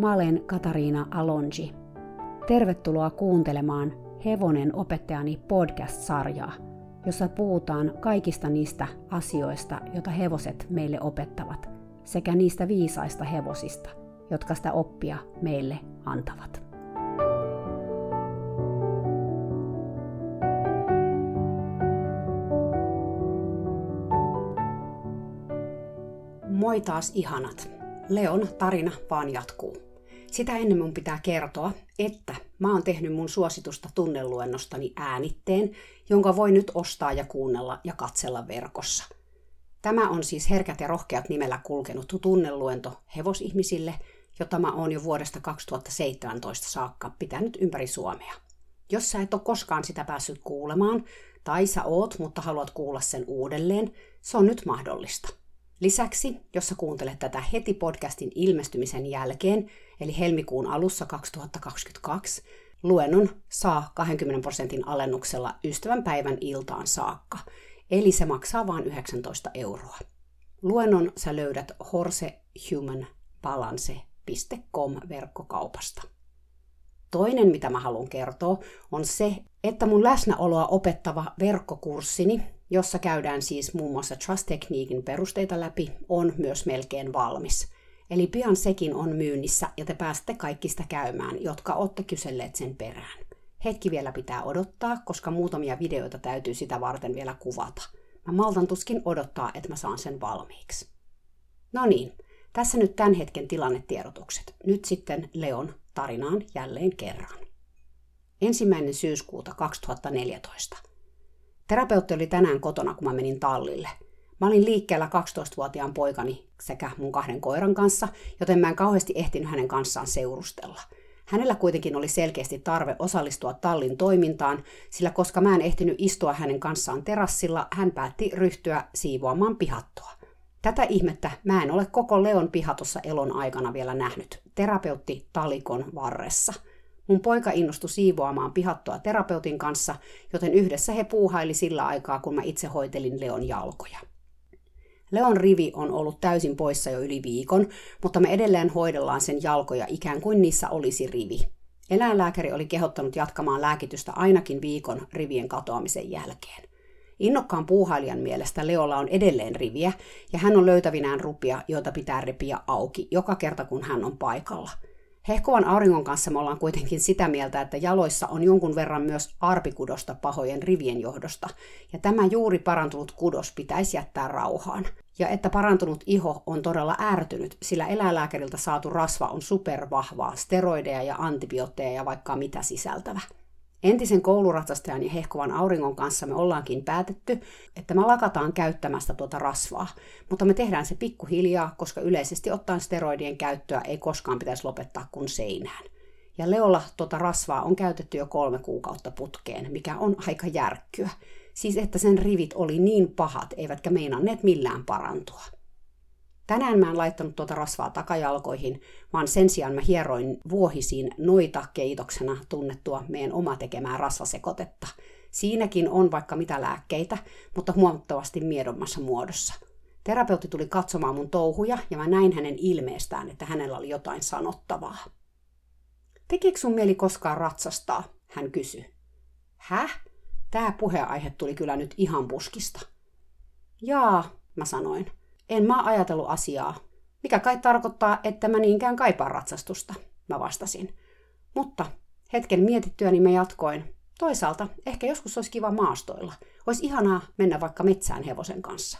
Mä olen Katariina Alonji. Tervetuloa kuuntelemaan Hevonen opettajani podcast-sarjaa, jossa puhutaan kaikista niistä asioista, joita hevoset meille opettavat, sekä niistä viisaista hevosista, jotka sitä oppia meille antavat. Moi taas ihanat! Leon tarina vaan jatkuu. Sitä ennen mun pitää kertoa, että mä oon tehnyt mun suositusta tunneluennostani äänitteen, jonka voi nyt ostaa ja kuunnella ja katsella verkossa. Tämä on siis Herkät ja rohkeat nimellä kulkenut tunneluento hevosihmisille, jota mä oon jo vuodesta 2017 saakka pitänyt ympäri Suomea. Jos sä et ole koskaan sitä päässyt kuulemaan, tai sä oot, mutta haluat kuulla sen uudelleen, se on nyt mahdollista. Lisäksi, jos sä kuuntelet tätä heti podcastin ilmestymisen jälkeen, eli helmikuun alussa 2022, luennon saa 20 prosentin alennuksella ystävän päivän iltaan saakka, eli se maksaa vain 19 euroa. Luennon sä löydät horsehumanbalance.com verkkokaupasta. Toinen, mitä mä haluan kertoa, on se, että mun läsnäoloa opettava verkkokurssini, jossa käydään siis muun muassa Trust-tekniikin perusteita läpi, on myös melkein valmis. Eli pian sekin on myynnissä ja te pääsette kaikki sitä käymään, jotka olette kyselleet sen perään. Hetki vielä pitää odottaa, koska muutamia videoita täytyy sitä varten vielä kuvata. Mä maltan tuskin odottaa, että mä saan sen valmiiksi. No niin, tässä nyt tämän hetken tilannetiedotukset. Nyt sitten Leon tarinaan jälleen kerran. Ensimmäinen syyskuuta 2014. Terapeutti oli tänään kotona, kun mä menin tallille. Mä olin liikkeellä 12-vuotiaan poikani sekä mun kahden koiran kanssa, joten mä en kauheasti ehtinyt hänen kanssaan seurustella. Hänellä kuitenkin oli selkeästi tarve osallistua tallin toimintaan, sillä koska mä en ehtinyt istua hänen kanssaan terassilla, hän päätti ryhtyä siivoamaan pihattoa. Tätä ihmettä mä en ole koko Leon pihatossa elon aikana vielä nähnyt. Terapeutti talikon varressa – Mun poika innostui siivoamaan pihattoa terapeutin kanssa, joten yhdessä he puuhaili sillä aikaa, kun mä itse hoitelin Leon jalkoja. Leon rivi on ollut täysin poissa jo yli viikon, mutta me edelleen hoidellaan sen jalkoja ikään kuin niissä olisi rivi. Eläinlääkäri oli kehottanut jatkamaan lääkitystä ainakin viikon rivien katoamisen jälkeen. Innokkaan puuhailijan mielestä Leolla on edelleen riviä, ja hän on löytävinään rupia, joita pitää repiä auki joka kerta, kun hän on paikalla – Hehkovan auringon kanssa me ollaan kuitenkin sitä mieltä, että jaloissa on jonkun verran myös arpikudosta pahojen rivien johdosta, ja tämä juuri parantunut kudos pitäisi jättää rauhaan. Ja että parantunut iho on todella ärtynyt, sillä eläinlääkäriltä saatu rasva on supervahvaa, steroideja ja antibiootteja ja vaikka mitä sisältävä. Entisen kouluratsastajan ja hehkovan auringon kanssa me ollaankin päätetty, että me lakataan käyttämästä tuota rasvaa, mutta me tehdään se pikkuhiljaa, koska yleisesti ottaen steroidien käyttöä ei koskaan pitäisi lopettaa kuin seinään. Ja Leolla tuota rasvaa on käytetty jo kolme kuukautta putkeen, mikä on aika järkkyä. Siis että sen rivit oli niin pahat, eivätkä meinanneet millään parantua. Tänään mä en laittanut tuota rasvaa takajalkoihin, vaan sen sijaan mä hieroin vuohisiin noita keitoksena tunnettua meidän oma tekemää rasvasekotetta. Siinäkin on vaikka mitä lääkkeitä, mutta huomattavasti miedommassa muodossa. Terapeutti tuli katsomaan mun touhuja ja mä näin hänen ilmeestään, että hänellä oli jotain sanottavaa. Tekeekö sun mieli koskaan ratsastaa? Hän kysyi. Häh? Tämä puheaihe tuli kyllä nyt ihan puskista. Jaa, mä sanoin. En mä ajatellut asiaa, mikä kai tarkoittaa, että mä niinkään kaipaan ratsastusta, mä vastasin. Mutta hetken mietittyäni mä jatkoin. Toisaalta ehkä joskus olisi kiva maastoilla. Olisi ihanaa mennä vaikka metsään hevosen kanssa.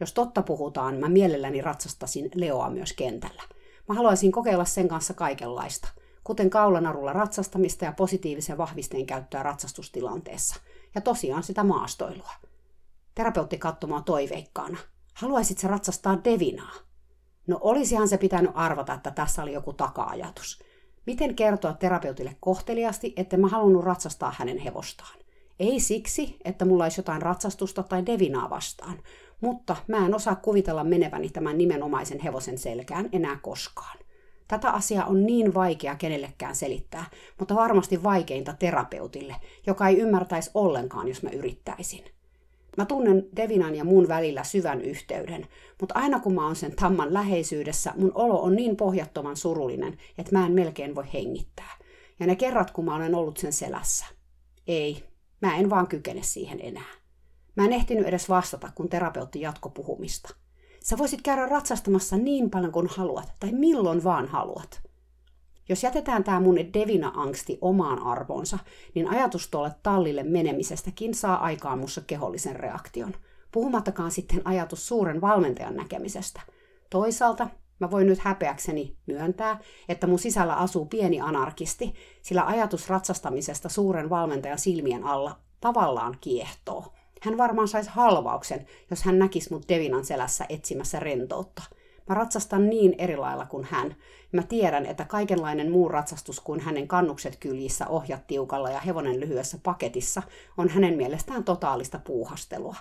Jos totta puhutaan, mä mielelläni ratsastasin Leoa myös kentällä. Mä haluaisin kokeilla sen kanssa kaikenlaista, kuten kaulanarulla ratsastamista ja positiivisen vahvisteen käyttöä ratsastustilanteessa. Ja tosiaan sitä maastoilua. Terapeutti katsomaan toiveikkaana. Haluaisit sä ratsastaa Devinaa? No olisihan se pitänyt arvata, että tässä oli joku taka-ajatus. Miten kertoa terapeutille kohteliasti, että mä halunnut ratsastaa hänen hevostaan? Ei siksi, että mulla olisi jotain ratsastusta tai Devinaa vastaan, mutta mä en osaa kuvitella meneväni tämän nimenomaisen hevosen selkään enää koskaan. Tätä asiaa on niin vaikea kenellekään selittää, mutta varmasti vaikeinta terapeutille, joka ei ymmärtäisi ollenkaan, jos mä yrittäisin. Mä tunnen Devinan ja mun välillä syvän yhteyden, mutta aina kun mä oon sen tamman läheisyydessä, mun olo on niin pohjattoman surullinen, että mä en melkein voi hengittää. Ja ne kerrat, kun mä olen ollut sen selässä. Ei, mä en vaan kykene siihen enää. Mä en ehtinyt edes vastata, kun terapeutti jatko puhumista. Sä voisit käydä ratsastamassa niin paljon kuin haluat, tai milloin vaan haluat. Jos jätetään tämä mun devina-angsti omaan arvoonsa, niin ajatus tuolle tallille menemisestäkin saa aikaan mussa kehollisen reaktion. Puhumattakaan sitten ajatus suuren valmentajan näkemisestä. Toisaalta mä voin nyt häpeäkseni myöntää, että mun sisällä asuu pieni anarkisti, sillä ajatus ratsastamisesta suuren valmentajan silmien alla tavallaan kiehtoo. Hän varmaan saisi halvauksen, jos hän näkisi mut Devinan selässä etsimässä rentoutta – Mä ratsastan niin eri lailla kuin hän. Mä tiedän, että kaikenlainen muu ratsastus kuin hänen kannukset kyljissä, ohjat tiukalla ja hevonen lyhyessä paketissa on hänen mielestään totaalista puuhastelua.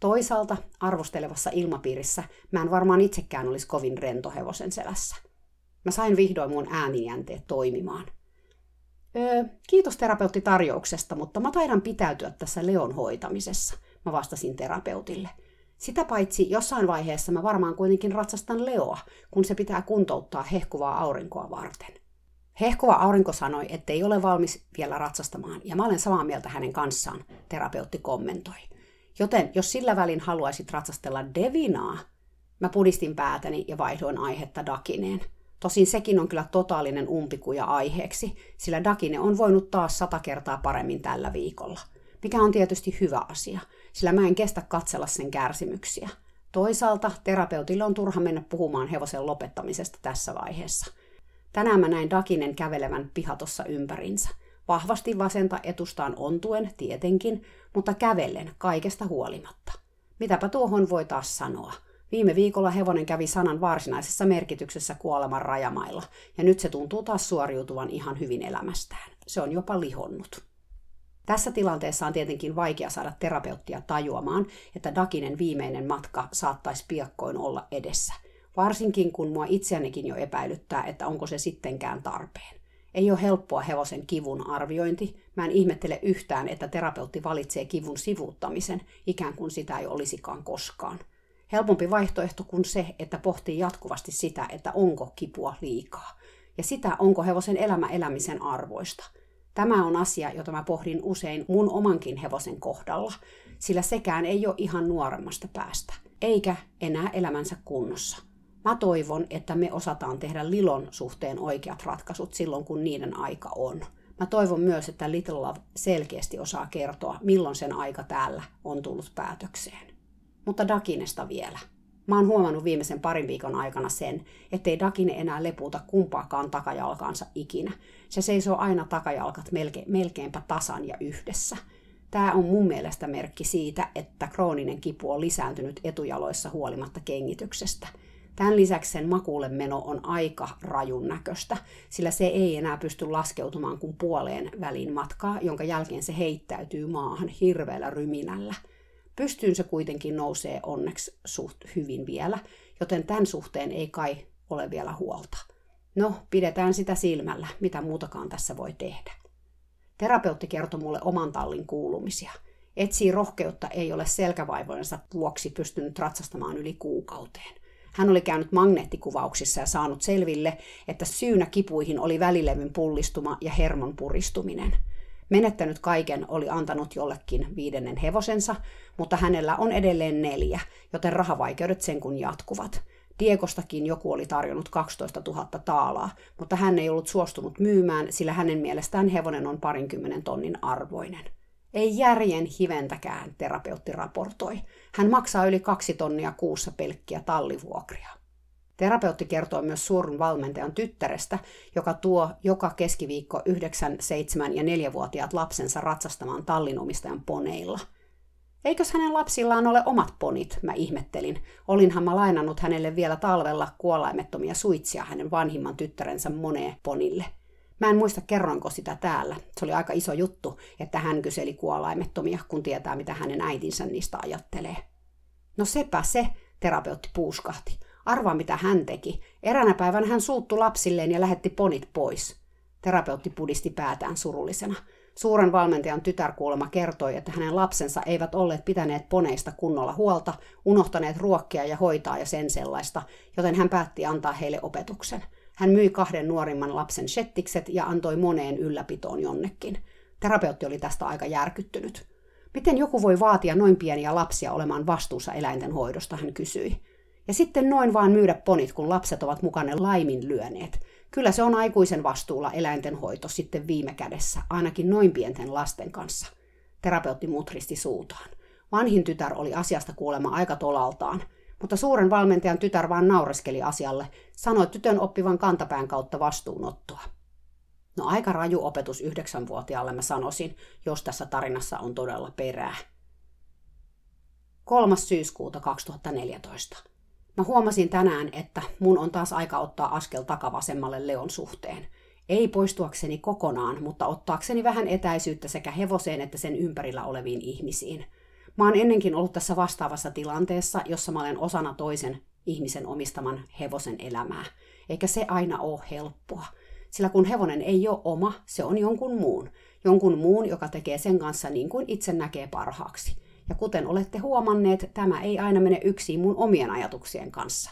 Toisaalta arvostelevassa ilmapiirissä mä en varmaan itsekään olisi kovin rento hevosen selässä. Mä sain vihdoin mun ääninjänteet toimimaan. Öö, kiitos terapeutti tarjouksesta, mutta mä taidan pitäytyä tässä Leon hoitamisessa, mä vastasin terapeutille – sitä paitsi jossain vaiheessa mä varmaan kuitenkin ratsastan Leoa, kun se pitää kuntouttaa hehkuvaa aurinkoa varten. Hehkuva aurinko sanoi, ettei ole valmis vielä ratsastamaan, ja mä olen samaa mieltä hänen kanssaan, terapeutti kommentoi. Joten jos sillä välin haluaisit ratsastella Devinaa, mä pudistin päätäni ja vaihdoin aihetta Dakineen. Tosin sekin on kyllä totaalinen umpikuja aiheeksi, sillä Dakine on voinut taas sata kertaa paremmin tällä viikolla. Mikä on tietysti hyvä asia – sillä mä en kestä katsella sen kärsimyksiä. Toisaalta terapeutille on turha mennä puhumaan hevosen lopettamisesta tässä vaiheessa. Tänään mä näin Dakinen kävelevän pihatossa ympärinsä. Vahvasti vasenta etustaan ontuen, tietenkin, mutta kävellen kaikesta huolimatta. Mitäpä tuohon voi taas sanoa? Viime viikolla hevonen kävi sanan varsinaisessa merkityksessä kuoleman rajamailla, ja nyt se tuntuu taas suoriutuvan ihan hyvin elämästään. Se on jopa lihonnut. Tässä tilanteessa on tietenkin vaikea saada terapeuttia tajuamaan, että Dakinen viimeinen matka saattaisi piakkoin olla edessä. Varsinkin kun mua itseänikin jo epäilyttää, että onko se sittenkään tarpeen. Ei ole helppoa hevosen kivun arviointi. Mä en ihmettele yhtään, että terapeutti valitsee kivun sivuuttamisen, ikään kuin sitä ei olisikaan koskaan. Helpompi vaihtoehto kuin se, että pohtii jatkuvasti sitä, että onko kipua liikaa. Ja sitä, onko hevosen elämä elämisen arvoista – Tämä on asia, jota mä pohdin usein mun omankin hevosen kohdalla, sillä sekään ei ole ihan nuoremmasta päästä, eikä enää elämänsä kunnossa. Mä toivon, että me osataan tehdä Lilon suhteen oikeat ratkaisut silloin, kun niiden aika on. Mä toivon myös, että Little Love selkeästi osaa kertoa, milloin sen aika täällä on tullut päätökseen. Mutta Dakinesta vielä. Mä oon huomannut viimeisen parin viikon aikana sen, ettei Dakine enää lepuuta kumpaakaan takajalkaansa ikinä. Se seisoo aina takajalkat melke, melkeinpä tasan ja yhdessä. Tämä on mun mielestä merkki siitä, että krooninen kipu on lisääntynyt etujaloissa huolimatta kengityksestä. Tämän lisäksi sen makuulle meno on aika rajun näköistä, sillä se ei enää pysty laskeutumaan kuin puoleen välin matkaa, jonka jälkeen se heittäytyy maahan hirveällä ryminällä – Pystyyn se kuitenkin nousee onneksi suht hyvin vielä, joten tämän suhteen ei kai ole vielä huolta. No, pidetään sitä silmällä, mitä muutakaan tässä voi tehdä. Terapeutti kertoi mulle oman tallin kuulumisia. Etsii rohkeutta ei ole selkävaivojensa vuoksi pystynyt ratsastamaan yli kuukauteen. Hän oli käynyt magneettikuvauksissa ja saanut selville, että syynä kipuihin oli välilevyn pullistuma ja hermon puristuminen – Menettänyt kaiken oli antanut jollekin viidennen hevosensa, mutta hänellä on edelleen neljä, joten rahavaikeudet sen kun jatkuvat. Diegostakin joku oli tarjonnut 12 000 taalaa, mutta hän ei ollut suostunut myymään, sillä hänen mielestään hevonen on parinkymmenen tonnin arvoinen. Ei järjen hiventäkään, terapeutti raportoi. Hän maksaa yli kaksi tonnia kuussa pelkkiä tallivuokria. Terapeutti kertoo myös suuren valmentajan tyttärestä, joka tuo joka keskiviikko 9, 7 ja 4-vuotiaat lapsensa ratsastamaan tallinomistajan poneilla. Eikös hänen lapsillaan ole omat ponit, mä ihmettelin. Olinhan mä lainannut hänelle vielä talvella kuolaimettomia suitsia hänen vanhimman tyttärensä moneen ponille. Mä en muista kerroinko sitä täällä. Se oli aika iso juttu, että hän kyseli kuolaimettomia, kun tietää mitä hänen äitinsä niistä ajattelee. No sepä se, terapeutti puuskahti. Arvaa, mitä hän teki. Eränä päivänä hän suuttu lapsilleen ja lähetti ponit pois. Terapeutti pudisti päätään surullisena. Suuren valmentajan tytär kuulema kertoi, että hänen lapsensa eivät olleet pitäneet poneista kunnolla huolta, unohtaneet ruokkia ja hoitaa ja sen sellaista, joten hän päätti antaa heille opetuksen. Hän myi kahden nuorimman lapsen shettikset ja antoi moneen ylläpitoon jonnekin. Terapeutti oli tästä aika järkyttynyt. Miten joku voi vaatia noin pieniä lapsia olemaan vastuussa eläinten hoidosta, hän kysyi. Ja sitten noin vaan myydä ponit, kun lapset ovat mukana laiminlyöneet. Kyllä se on aikuisen vastuulla eläintenhoito sitten viime kädessä, ainakin noin pienten lasten kanssa. Terapeutti mutristi suutaan. Vanhin tytär oli asiasta kuulema aika tolaltaan, mutta suuren valmentajan tytär vaan naureskeli asialle, sanoi tytön oppivan kantapään kautta vastuunottoa. No aika raju opetus yhdeksänvuotiaalle mä sanoisin, jos tässä tarinassa on todella perää. 3. syyskuuta 2014. Mä huomasin tänään, että mun on taas aika ottaa askel takavasemmalle Leon suhteen. Ei poistuakseni kokonaan, mutta ottaakseni vähän etäisyyttä sekä hevoseen että sen ympärillä oleviin ihmisiin. Mä oon ennenkin ollut tässä vastaavassa tilanteessa, jossa mä olen osana toisen ihmisen omistaman hevosen elämää. Eikä se aina ole helppoa. Sillä kun hevonen ei ole oma, se on jonkun muun. Jonkun muun, joka tekee sen kanssa niin kuin itse näkee parhaaksi. Ja kuten olette huomanneet, tämä ei aina mene yksin mun omien ajatuksien kanssa.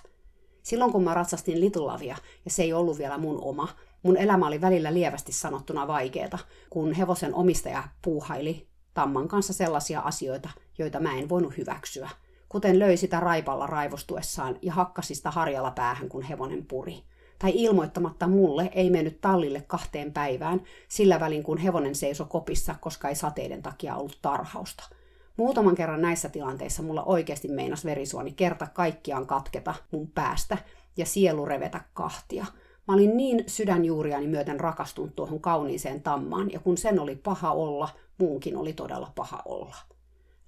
Silloin kun mä ratsastin Litulavia, ja se ei ollut vielä mun oma, mun elämä oli välillä lievästi sanottuna vaikeeta, kun hevosen omistaja puuhaili Tamman kanssa sellaisia asioita, joita mä en voinut hyväksyä. Kuten löi sitä raipalla raivostuessaan ja hakkasi sitä harjalla päähän, kun hevonen puri. Tai ilmoittamatta mulle ei mennyt tallille kahteen päivään, sillä välin kun hevonen seisoi kopissa, koska ei sateiden takia ollut tarhausta – Muutaman kerran näissä tilanteissa mulla oikeasti meinas verisuoni kerta kaikkiaan katketa mun päästä ja sielu revetä kahtia. Mä olin niin sydänjuuriani myöten rakastunut tuohon kauniiseen tammaan, ja kun sen oli paha olla, muunkin oli todella paha olla.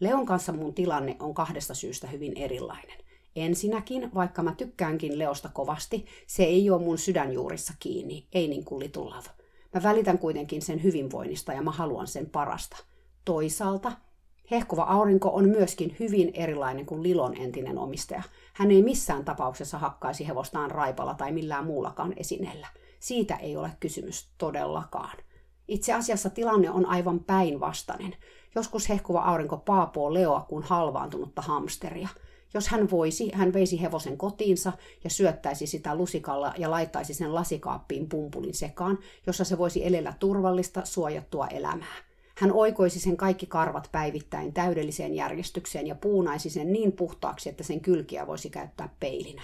Leon kanssa mun tilanne on kahdesta syystä hyvin erilainen. Ensinnäkin, vaikka mä tykkäänkin Leosta kovasti, se ei ole mun sydänjuurissa kiinni, ei niin kuin Little. Mä välitän kuitenkin sen hyvinvoinnista ja mä haluan sen parasta. Toisaalta Hehkuva aurinko on myöskin hyvin erilainen kuin Lilon entinen omistaja. Hän ei missään tapauksessa hakkaisi hevostaan raipalla tai millään muullakaan esineellä. Siitä ei ole kysymys todellakaan. Itse asiassa tilanne on aivan päinvastainen. Joskus hehkuva aurinko paapoo Leoa kuin halvaantunutta hamsteria. Jos hän voisi, hän veisi hevosen kotiinsa ja syöttäisi sitä lusikalla ja laittaisi sen lasikaappiin pumpulin sekaan, jossa se voisi elellä turvallista, suojattua elämää. Hän oikoisi sen kaikki karvat päivittäin täydelliseen järjestykseen ja puunaisi sen niin puhtaaksi, että sen kylkiä voisi käyttää peilinä.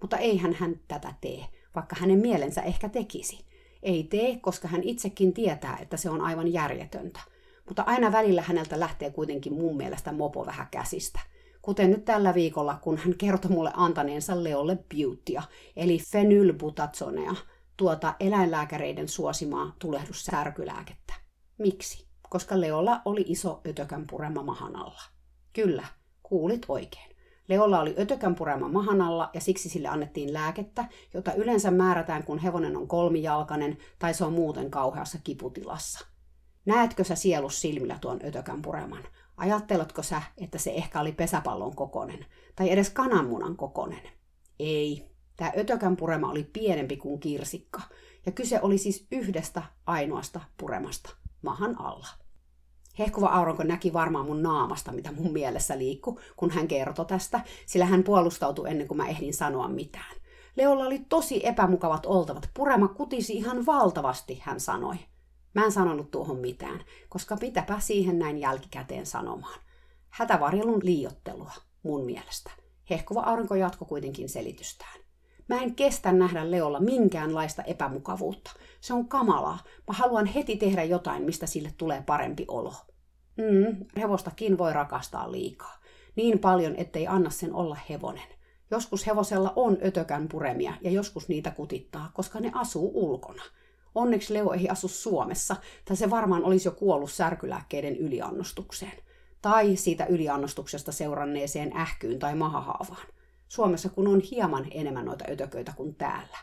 Mutta ei hän tätä tee, vaikka hänen mielensä ehkä tekisi. Ei tee, koska hän itsekin tietää, että se on aivan järjetöntä. Mutta aina välillä häneltä lähtee kuitenkin mun mielestä mopo vähän käsistä. Kuten nyt tällä viikolla, kun hän kertoi mulle antaneensa Leolle Beautya, eli fenylbutazonea, tuota eläinlääkäreiden suosimaa tulehdussärkylääkettä. Miksi? Koska Leolla oli iso ötökän purema mahan alla. Kyllä, kuulit oikein. Leolla oli ötökän purema mahan alla ja siksi sille annettiin lääkettä, jota yleensä määrätään, kun hevonen on kolmijalkainen tai se on muuten kauheassa kiputilassa. Näetkö sä sielus silmillä tuon ötökän pureman? Ajatteletko sä, että se ehkä oli pesäpallon kokonen tai edes kananmunan kokonen? Ei. Tämä ötökän purema oli pienempi kuin kirsikka, ja kyse oli siis yhdestä ainoasta puremasta mahan alla. Hehkuva aurinko näki varmaan mun naamasta, mitä mun mielessä liikku, kun hän kertoi tästä, sillä hän puolustautui ennen kuin mä ehdin sanoa mitään. Leolla oli tosi epämukavat oltavat. Purema kutisi ihan valtavasti, hän sanoi. Mä en sanonut tuohon mitään, koska mitäpä siihen näin jälkikäteen sanomaan. Hätävarjelun liiottelua, mun mielestä. Hehkuva aurinko jatkoi kuitenkin selitystään. Mä en kestä nähdä Leolla minkäänlaista epämukavuutta. Se on kamalaa. Mä haluan heti tehdä jotain, mistä sille tulee parempi olo. Mm, hevostakin voi rakastaa liikaa. Niin paljon, ettei anna sen olla hevonen. Joskus hevosella on ötökän puremia ja joskus niitä kutittaa, koska ne asuu ulkona. Onneksi Leo ei asu Suomessa, tai se varmaan olisi jo kuollut särkylääkkeiden yliannostukseen. Tai siitä yliannostuksesta seuranneeseen ähkyyn tai mahahaavaan. Suomessa kun on hieman enemmän noita ötököitä kuin täällä.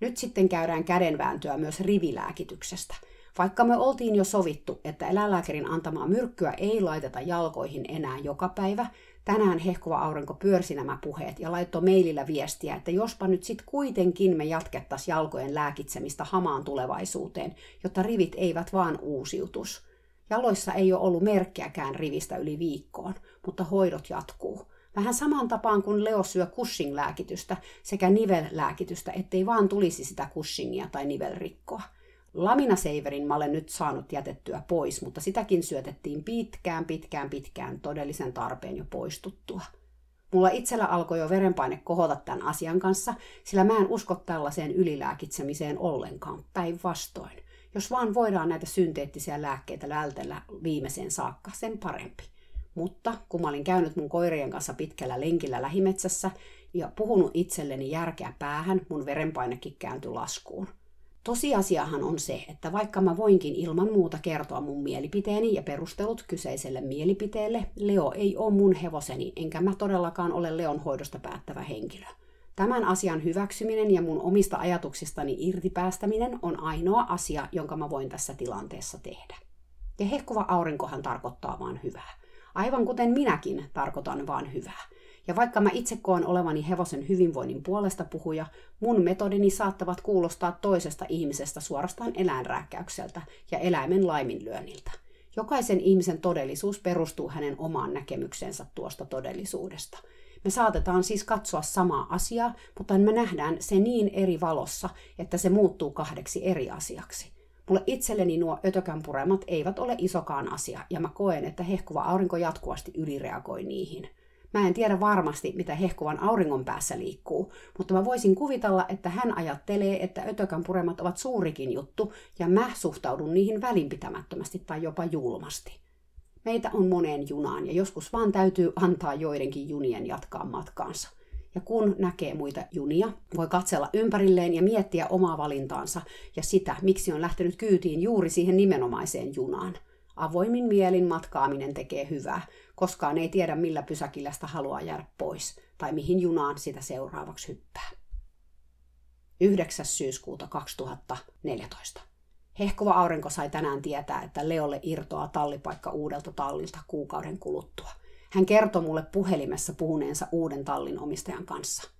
Nyt sitten käydään kädenvääntöä myös rivilääkityksestä. Vaikka me oltiin jo sovittu, että eläinlääkärin antamaa myrkkyä ei laiteta jalkoihin enää joka päivä, tänään hehkuva aurinko pyörsi nämä puheet ja laittoi mailillä viestiä, että jospa nyt sit kuitenkin me jatkettaisiin jalkojen lääkitsemistä hamaan tulevaisuuteen, jotta rivit eivät vaan uusiutus. Jaloissa ei ole ollut merkkiäkään rivistä yli viikkoon, mutta hoidot jatkuu. Vähän samaan tapaan kuin Leo syö Cushing-lääkitystä sekä nivel-lääkitystä, ettei vaan tulisi sitä Cushingia tai nivelrikkoa. Laminaseiverin mä olen nyt saanut jätettyä pois, mutta sitäkin syötettiin pitkään, pitkään, pitkään todellisen tarpeen jo poistuttua. Mulla itsellä alkoi jo verenpaine kohota tämän asian kanssa, sillä mä en usko tällaiseen ylilääkitsemiseen ollenkaan, päinvastoin. Jos vaan voidaan näitä synteettisiä lääkkeitä vältellä viimeiseen saakka, sen parempi. Mutta kun mä olin käynyt mun koirien kanssa pitkällä lenkillä lähimetsässä ja puhunut itselleni järkeä päähän, mun verenpainekin kääntyi laskuun. Tosiasiahan on se, että vaikka mä voinkin ilman muuta kertoa mun mielipiteeni ja perustelut kyseiselle mielipiteelle, Leo ei ole mun hevoseni, enkä mä todellakaan ole Leon hoidosta päättävä henkilö. Tämän asian hyväksyminen ja mun omista ajatuksistani irtipäästäminen on ainoa asia, jonka mä voin tässä tilanteessa tehdä. Ja hehkuva aurinkohan tarkoittaa vaan hyvää. Aivan kuten minäkin tarkoitan vaan hyvää. Ja vaikka mä itse koen olevani hevosen hyvinvoinnin puolesta puhuja, mun metodini saattavat kuulostaa toisesta ihmisestä suorastaan eläinrääkkäykseltä ja eläimen laiminlyönniltä. Jokaisen ihmisen todellisuus perustuu hänen omaan näkemyksensä tuosta todellisuudesta. Me saatetaan siis katsoa samaa asiaa, mutta me nähdään se niin eri valossa, että se muuttuu kahdeksi eri asiaksi. Mulle itselleni nuo ötökän puremat eivät ole isokaan asia, ja mä koen, että hehkuva aurinko jatkuvasti ylireagoi niihin. Mä en tiedä varmasti, mitä hehkuvan auringon päässä liikkuu, mutta mä voisin kuvitella, että hän ajattelee, että ötökän puremat ovat suurikin juttu, ja mä suhtaudun niihin välinpitämättömästi tai jopa julmasti. Meitä on moneen junaan, ja joskus vaan täytyy antaa joidenkin junien jatkaa matkaansa. Ja kun näkee muita junia, voi katsella ympärilleen ja miettiä omaa valintaansa ja sitä, miksi on lähtenyt kyytiin juuri siihen nimenomaiseen junaan. Avoimin mielin matkaaminen tekee hyvää, koskaan ei tiedä millä pysäkillä sitä haluaa jäädä pois tai mihin junaan sitä seuraavaksi hyppää. 9. syyskuuta 2014. Hehkuva aurinko sai tänään tietää, että Leolle irtoaa tallipaikka uudelta tallilta kuukauden kuluttua. Hän kertoi mulle puhelimessa puhuneensa uuden tallin omistajan kanssa.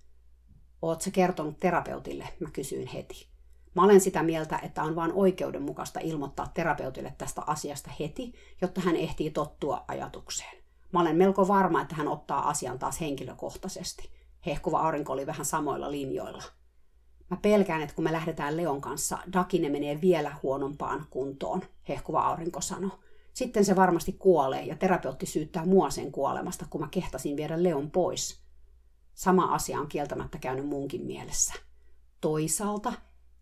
Oot se kertonut terapeutille, mä kysyin heti. Mä olen sitä mieltä, että on vain oikeudenmukaista ilmoittaa terapeutille tästä asiasta heti, jotta hän ehtii tottua ajatukseen. Mä olen melko varma, että hän ottaa asian taas henkilökohtaisesti. Hehkuva aurinko oli vähän samoilla linjoilla. Mä pelkään, että kun me lähdetään Leon kanssa, Dakine menee vielä huonompaan kuntoon, hehkuva aurinko sanoi. Sitten se varmasti kuolee ja terapeutti syyttää mua sen kuolemasta, kun mä kehtasin viedä Leon pois. Sama asia on kieltämättä käynyt munkin mielessä. Toisaalta,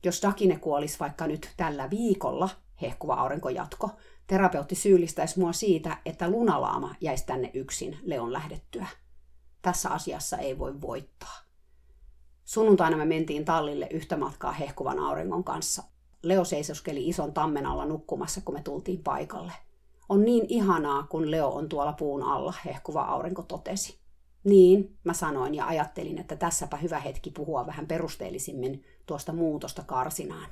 jos Dakine kuolisi vaikka nyt tällä viikolla, hehkuva aurinko jatko, terapeutti syyllistäisi mua siitä, että lunalaama jäisi tänne yksin Leon lähdettyä. Tässä asiassa ei voi voittaa. Sunnuntaina me mentiin tallille yhtä matkaa hehkuvan auringon kanssa. Leo seisoskeli ison tammen alla nukkumassa, kun me tultiin paikalle. On niin ihanaa, kun Leo on tuolla puun alla, hehkuva aurinko totesi. Niin, mä sanoin ja ajattelin, että tässäpä hyvä hetki puhua vähän perusteellisimmin tuosta muutosta karsinaan.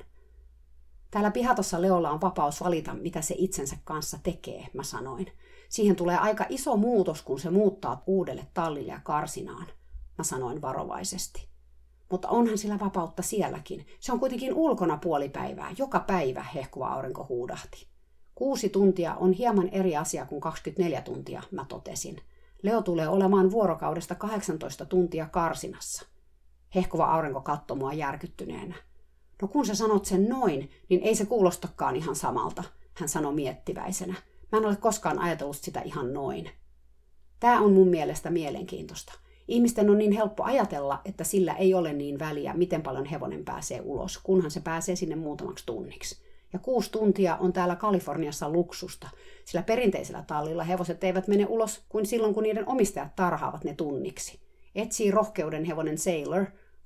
Täällä pihatossa Leolla on vapaus valita, mitä se itsensä kanssa tekee, mä sanoin. Siihen tulee aika iso muutos, kun se muuttaa uudelle tallille ja karsinaan, mä sanoin varovaisesti. Mutta onhan sillä vapautta sielläkin. Se on kuitenkin ulkona puoli päivää. Joka päivä hehkuva aurinko huudahti. Kuusi tuntia on hieman eri asia kuin 24 tuntia, mä totesin. Leo tulee olemaan vuorokaudesta 18 tuntia karsinassa. Hehkuva aurinko katsoi mua järkyttyneenä. No kun sä sanot sen noin, niin ei se kuulostakaan ihan samalta, hän sanoi miettiväisenä. Mä en ole koskaan ajatellut sitä ihan noin. Tämä on mun mielestä mielenkiintoista. Ihmisten on niin helppo ajatella, että sillä ei ole niin väliä, miten paljon hevonen pääsee ulos, kunhan se pääsee sinne muutamaksi tunniksi. Ja kuusi tuntia on täällä Kaliforniassa luksusta, sillä perinteisellä tallilla hevoset eivät mene ulos kuin silloin, kun niiden omistajat tarhaavat ne tunniksi. Etsii rohkeuden hevonen Sailor,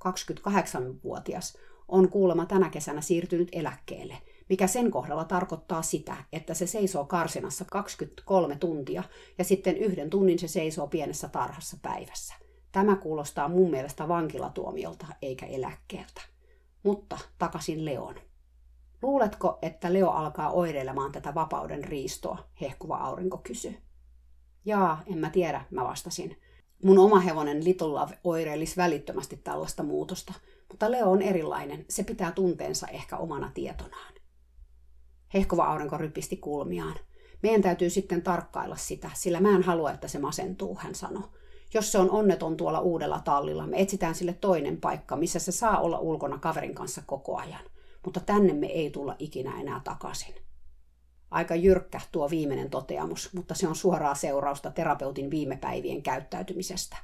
28-vuotias, on kuulemma tänä kesänä siirtynyt eläkkeelle, mikä sen kohdalla tarkoittaa sitä, että se seisoo karsinassa 23 tuntia ja sitten yhden tunnin se seisoo pienessä tarhassa päivässä. Tämä kuulostaa mun mielestä vankilatuomiolta eikä eläkkeeltä. Mutta takaisin Leon. Luuletko, että Leo alkaa oireilemaan tätä vapauden riistoa, hehkuva aurinko kysyi. Jaa, en mä tiedä, mä vastasin. Mun oma hevonen Little Love oireilisi välittömästi tällaista muutosta, mutta Leo on erilainen. Se pitää tunteensa ehkä omana tietonaan. Hehkova aurinko rypisti kulmiaan. Meidän täytyy sitten tarkkailla sitä, sillä mä en halua, että se masentuu, hän sanoi. Jos se on onneton tuolla uudella tallilla, me etsitään sille toinen paikka, missä se saa olla ulkona kaverin kanssa koko ajan. Mutta tänne me ei tulla ikinä enää takaisin. Aika jyrkkä tuo viimeinen toteamus, mutta se on suoraa seurausta terapeutin viime päivien käyttäytymisestä.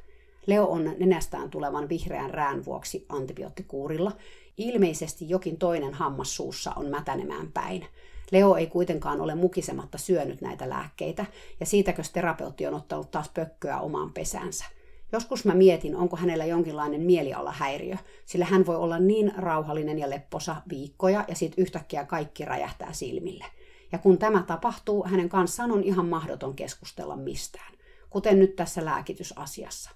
Leo on nenästään tulevan vihreän rään vuoksi antibioottikuurilla. Ilmeisesti jokin toinen hammas suussa on mätänemään päin. Leo ei kuitenkaan ole mukisematta syönyt näitä lääkkeitä, ja siitäkö terapeutti on ottanut taas pökköä omaan pesäänsä. Joskus mä mietin, onko hänellä jonkinlainen mielialahäiriö, sillä hän voi olla niin rauhallinen ja lepposa viikkoja, ja sitten yhtäkkiä kaikki räjähtää silmille. Ja kun tämä tapahtuu, hänen kanssaan on ihan mahdoton keskustella mistään, kuten nyt tässä lääkitysasiassa.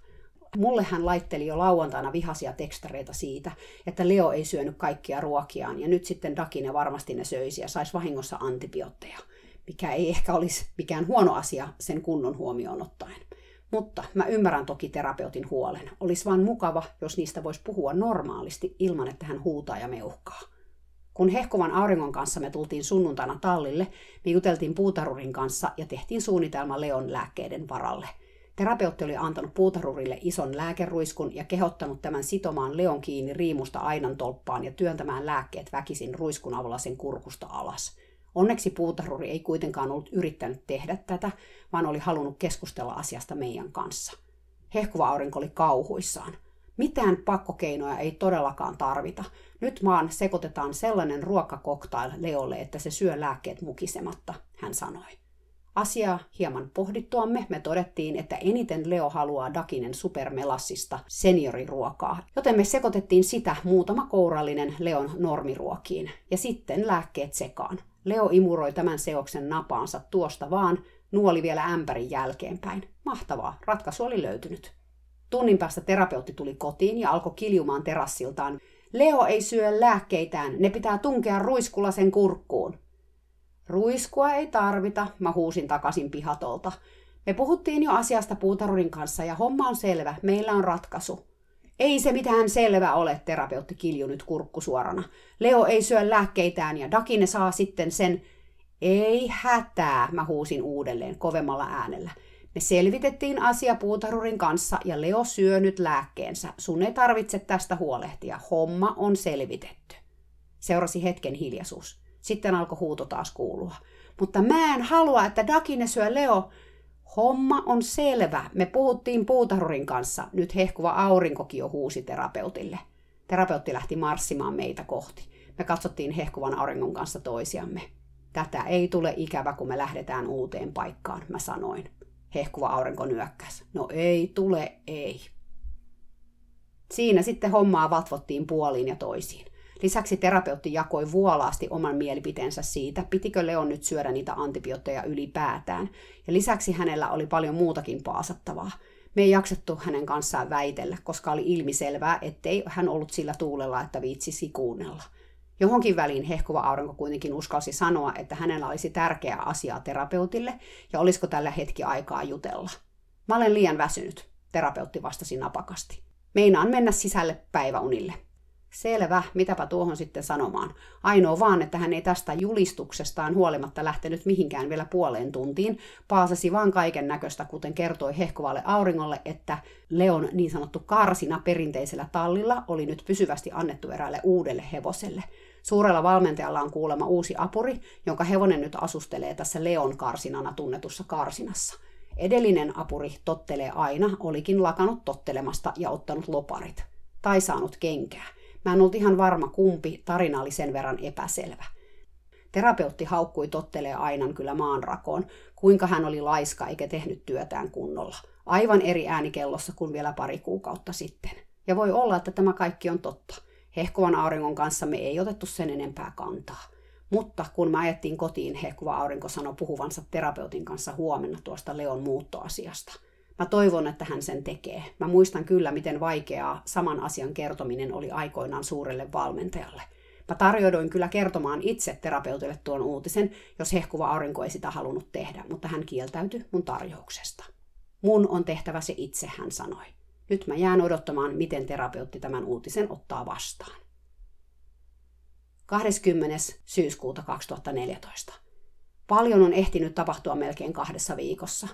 Mulle hän laitteli jo lauantaina vihaisia tekstareita siitä, että Leo ei syönyt kaikkia ruokiaan ja nyt sitten Dakine varmasti ne söisi ja saisi vahingossa antibiootteja, mikä ei ehkä olisi mikään huono asia sen kunnon huomioon ottaen. Mutta mä ymmärrän toki terapeutin huolen. Olisi vaan mukava, jos niistä voisi puhua normaalisti ilman, että hän huutaa ja meuhkaa. Kun hehkovan auringon kanssa me tultiin sunnuntaina tallille, me juteltiin puutarurin kanssa ja tehtiin suunnitelma Leon lääkkeiden varalle – Terapeutti oli antanut puutarurille ison lääkeruiskun ja kehottanut tämän sitomaan Leon kiinni riimusta ainan tolppaan ja työntämään lääkkeet väkisin ruiskun avulla sen kurkusta alas. Onneksi puutaruri ei kuitenkaan ollut yrittänyt tehdä tätä, vaan oli halunnut keskustella asiasta meidän kanssa. Hehkuva aurinko oli kauhuissaan. Mitään pakkokeinoja ei todellakaan tarvita. Nyt maan sekoitetaan sellainen ruokakoktail Leolle, että se syö lääkkeet mukisematta, hän sanoi. Asiaa hieman pohdittuamme me todettiin, että eniten Leo haluaa Dakinen supermelassista senioriruokaa, joten me sekoitettiin sitä muutama kourallinen Leon normiruokiin ja sitten lääkkeet sekaan. Leo imuroi tämän seoksen napaansa tuosta vaan, nuoli vielä ämpärin jälkeenpäin. Mahtavaa, ratkaisu oli löytynyt. Tunnin päästä terapeutti tuli kotiin ja alkoi kiljumaan terassiltaan. Leo ei syö lääkkeitään, ne pitää tunkea ruiskulla sen kurkkuun. Ruiskua ei tarvita, mä huusin takaisin pihatolta. Me puhuttiin jo asiasta puutarurin kanssa ja homma on selvä, meillä on ratkaisu. Ei se mitään selvä ole, terapeutti kilju nyt kurkku suorana. Leo ei syö lääkkeitään ja Dakine saa sitten sen... Ei hätää, mä huusin uudelleen kovemmalla äänellä. Me selvitettiin asia puutarurin kanssa ja Leo syö nyt lääkkeensä. Sun ei tarvitse tästä huolehtia. Homma on selvitetty. Seurasi hetken hiljaisuus. Sitten alkoi huuto taas kuulua. Mutta mä en halua, että Dakine syö Leo. Homma on selvä. Me puhuttiin puutarurin kanssa. Nyt hehkuva aurinkokin jo huusi terapeutille. Terapeutti lähti marssimaan meitä kohti. Me katsottiin hehkuvan auringon kanssa toisiamme. Tätä ei tule ikävä, kun me lähdetään uuteen paikkaan, mä sanoin. Hehkuva aurinko nyökkäs. No ei tule, ei. Siinä sitten hommaa vatvottiin puoliin ja toisiin. Lisäksi terapeutti jakoi vuolaasti oman mielipiteensä siitä, pitikö Leon nyt syödä niitä antibiootteja ylipäätään. Ja lisäksi hänellä oli paljon muutakin paasattavaa. Me ei jaksettu hänen kanssaan väitellä, koska oli ilmiselvää, ettei hän ollut sillä tuulella, että viitsisi kuunnella. Johonkin väliin hehkuva aurinko kuitenkin uskalsi sanoa, että hänellä olisi tärkeä asia terapeutille ja olisiko tällä hetki aikaa jutella. Mä olen liian väsynyt, terapeutti vastasi napakasti. Meinaan mennä sisälle päiväunille. Selvä, mitäpä tuohon sitten sanomaan. Ainoa vaan, että hän ei tästä julistuksestaan huolimatta lähtenyt mihinkään vielä puoleen tuntiin, paasasi vaan kaiken näköistä, kuten kertoi hehkovalle auringolle, että Leon niin sanottu karsina perinteisellä tallilla oli nyt pysyvästi annettu eräälle uudelle hevoselle. Suurella valmentajalla on kuulema uusi apuri, jonka hevonen nyt asustelee tässä Leon karsinana tunnetussa karsinassa. Edellinen apuri tottelee aina, olikin lakanut tottelemasta ja ottanut loparit. Tai saanut kenkää. Mä en ollut ihan varma kumpi, tarina oli sen verran epäselvä. Terapeutti haukkui tottelee Ainan kyllä maanrakoon, kuinka hän oli laiska eikä tehnyt työtään kunnolla. Aivan eri äänikellossa kuin vielä pari kuukautta sitten. Ja voi olla, että tämä kaikki on totta. Hehkuvan auringon kanssa me ei otettu sen enempää kantaa. Mutta kun me ajettiin kotiin, hehkuva aurinko sanoi puhuvansa terapeutin kanssa huomenna tuosta Leon muuttoasiasta – Mä toivon, että hän sen tekee. Mä muistan kyllä, miten vaikeaa saman asian kertominen oli aikoinaan suurelle valmentajalle. Mä tarjouduin kyllä kertomaan itse terapeutille tuon uutisen, jos hehkuva aurinko ei sitä halunnut tehdä, mutta hän kieltäytyi mun tarjouksesta. Mun on tehtävä se itse, hän sanoi. Nyt mä jään odottamaan, miten terapeutti tämän uutisen ottaa vastaan. 20. syyskuuta 2014. Paljon on ehtinyt tapahtua melkein kahdessa viikossa.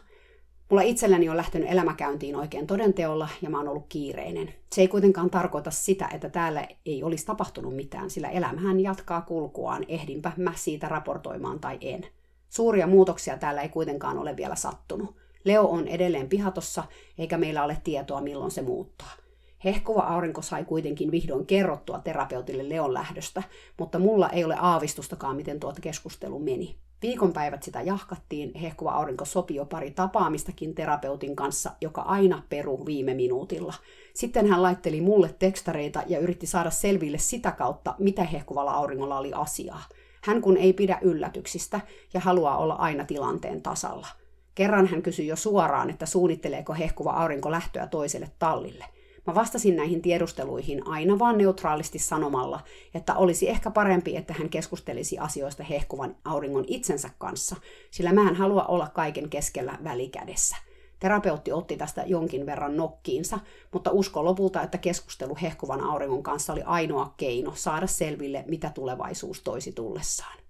Mulla itselläni on lähtenyt elämäkäyntiin oikein todenteolla ja mä oon ollut kiireinen. Se ei kuitenkaan tarkoita sitä, että täällä ei olisi tapahtunut mitään, sillä elämähän jatkaa kulkuaan, ehdinpä mä siitä raportoimaan tai en. Suuria muutoksia täällä ei kuitenkaan ole vielä sattunut. Leo on edelleen pihatossa, eikä meillä ole tietoa milloin se muuttaa. Hehkuva aurinko sai kuitenkin vihdoin kerrottua terapeutille Leon lähdöstä, mutta mulla ei ole aavistustakaan, miten tuota keskustelu meni. Viikonpäivät sitä jahkattiin, hehkuva aurinko sopi jo pari tapaamistakin terapeutin kanssa, joka aina peru viime minuutilla. Sitten hän laitteli mulle tekstareita ja yritti saada selville sitä kautta, mitä hehkuvalla auringolla oli asiaa. Hän kun ei pidä yllätyksistä ja haluaa olla aina tilanteen tasalla. Kerran hän kysyi jo suoraan, että suunnitteleeko hehkuva aurinko lähtöä toiselle tallille. Mä vastasin näihin tiedusteluihin aina vaan neutraalisti sanomalla, että olisi ehkä parempi, että hän keskustelisi asioista hehkuvan auringon itsensä kanssa, sillä mä en halua olla kaiken keskellä välikädessä. Terapeutti otti tästä jonkin verran nokkiinsa, mutta usko lopulta, että keskustelu hehkuvan auringon kanssa oli ainoa keino saada selville, mitä tulevaisuus toisi tullessaan.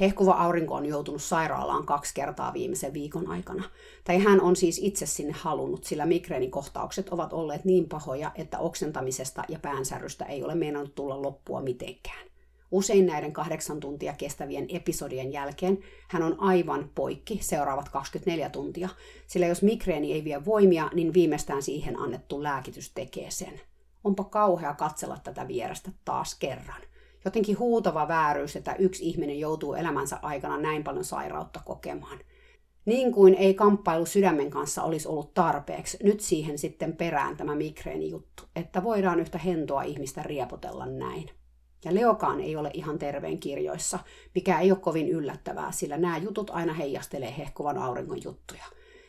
Hehkuva aurinko on joutunut sairaalaan kaksi kertaa viimeisen viikon aikana. Tai hän on siis itse sinne halunnut, sillä migreenikohtaukset ovat olleet niin pahoja, että oksentamisesta ja päänsärrystä ei ole meinannut tulla loppua mitenkään. Usein näiden kahdeksan tuntia kestävien episodien jälkeen hän on aivan poikki seuraavat 24 tuntia, sillä jos migreeni ei vie voimia, niin viimeistään siihen annettu lääkitys tekee sen. Onpa kauhea katsella tätä vierestä taas kerran jotenkin huutava vääryys, että yksi ihminen joutuu elämänsä aikana näin paljon sairautta kokemaan. Niin kuin ei kamppailu sydämen kanssa olisi ollut tarpeeksi, nyt siihen sitten perään tämä juttu, että voidaan yhtä hentoa ihmistä riepotella näin. Ja Leokaan ei ole ihan terveen kirjoissa, mikä ei ole kovin yllättävää, sillä nämä jutut aina heijastelee hehkuvan auringon juttuja.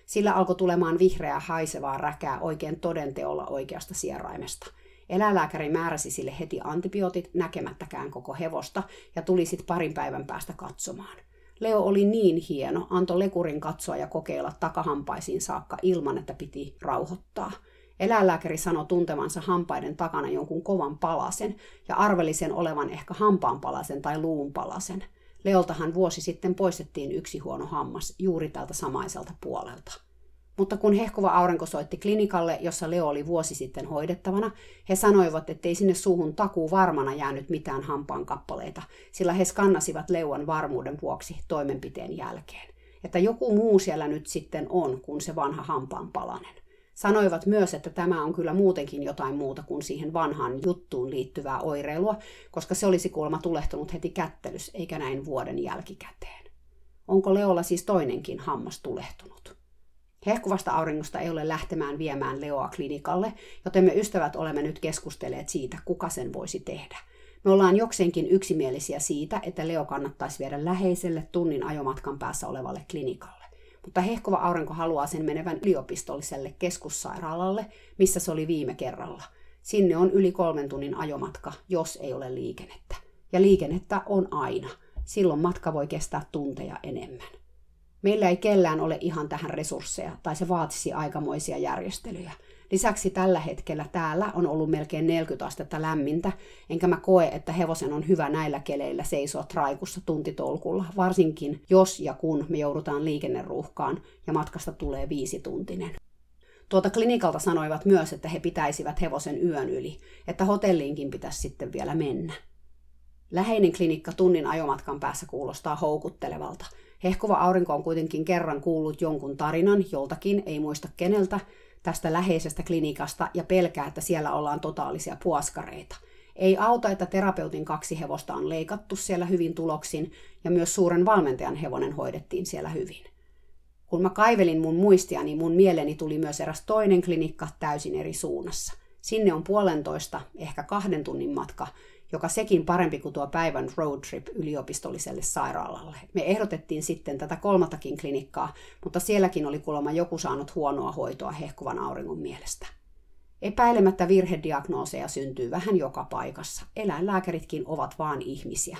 Sillä alkoi tulemaan vihreää haisevaa räkää oikein todenteolla oikeasta sieraimesta – Eläinlääkäri määräsi sille heti antibiootit näkemättäkään koko hevosta ja tuli sitten parin päivän päästä katsomaan. Leo oli niin hieno, antoi lekurin katsoa ja kokeilla takahampaisiin saakka ilman, että piti rauhoittaa. Eläinlääkäri sanoi tuntevansa hampaiden takana jonkun kovan palasen ja arveli sen olevan ehkä hampaanpalasen tai luunpalasen. Leoltahan vuosi sitten poistettiin yksi huono hammas juuri tältä samaiselta puolelta. Mutta kun hehkuva aurinko soitti klinikalle, jossa Leo oli vuosi sitten hoidettavana, he sanoivat, ettei sinne suuhun takuu varmana jäänyt mitään hampaan kappaleita, sillä he skannasivat Leuan varmuuden vuoksi toimenpiteen jälkeen. Että joku muu siellä nyt sitten on kuin se vanha hampaan palanen. Sanoivat myös, että tämä on kyllä muutenkin jotain muuta kuin siihen vanhaan juttuun liittyvää oireilua, koska se olisi kuulemma tulehtunut heti kättelys, eikä näin vuoden jälkikäteen. Onko Leolla siis toinenkin hammas tulehtunut? Hehkuvasta auringosta ei ole lähtemään viemään Leoa klinikalle, joten me ystävät olemme nyt keskustelleet siitä, kuka sen voisi tehdä. Me ollaan jokseenkin yksimielisiä siitä, että Leo kannattaisi viedä läheiselle tunnin ajomatkan päässä olevalle klinikalle. Mutta hehkuva aurinko haluaa sen menevän yliopistolliselle keskussairaalalle, missä se oli viime kerralla. Sinne on yli kolmen tunnin ajomatka, jos ei ole liikennettä. Ja liikennettä on aina. Silloin matka voi kestää tunteja enemmän. Meillä ei kellään ole ihan tähän resursseja, tai se vaatisi aikamoisia järjestelyjä. Lisäksi tällä hetkellä täällä on ollut melkein 40 astetta lämmintä, enkä mä koe, että hevosen on hyvä näillä keleillä seisoa traikussa tuntitolkulla, varsinkin jos ja kun me joudutaan liikenneruuhkaan ja matkasta tulee viisi tuntinen. Tuota klinikalta sanoivat myös, että he pitäisivät hevosen yön yli, että hotelliinkin pitäisi sitten vielä mennä. Läheinen klinikka tunnin ajomatkan päässä kuulostaa houkuttelevalta – Hehkuva aurinko on kuitenkin kerran kuullut jonkun tarinan, joltakin, ei muista keneltä, tästä läheisestä klinikasta ja pelkää, että siellä ollaan totaalisia puoskareita. Ei auta, että terapeutin kaksi hevosta on leikattu siellä hyvin tuloksin ja myös suuren valmentajan hevonen hoidettiin siellä hyvin. Kun mä kaivelin mun muistia, niin mun mieleeni tuli myös eräs toinen klinikka täysin eri suunnassa. Sinne on puolentoista, ehkä kahden tunnin matka, joka sekin parempi kuin tuo päivän road trip yliopistolliselle sairaalalle. Me ehdotettiin sitten tätä kolmattakin klinikkaa, mutta sielläkin oli kuulemma joku saanut huonoa hoitoa hehkuvan auringon mielestä. Epäilemättä virhediagnooseja syntyy vähän joka paikassa. Eläinlääkäritkin ovat vaan ihmisiä.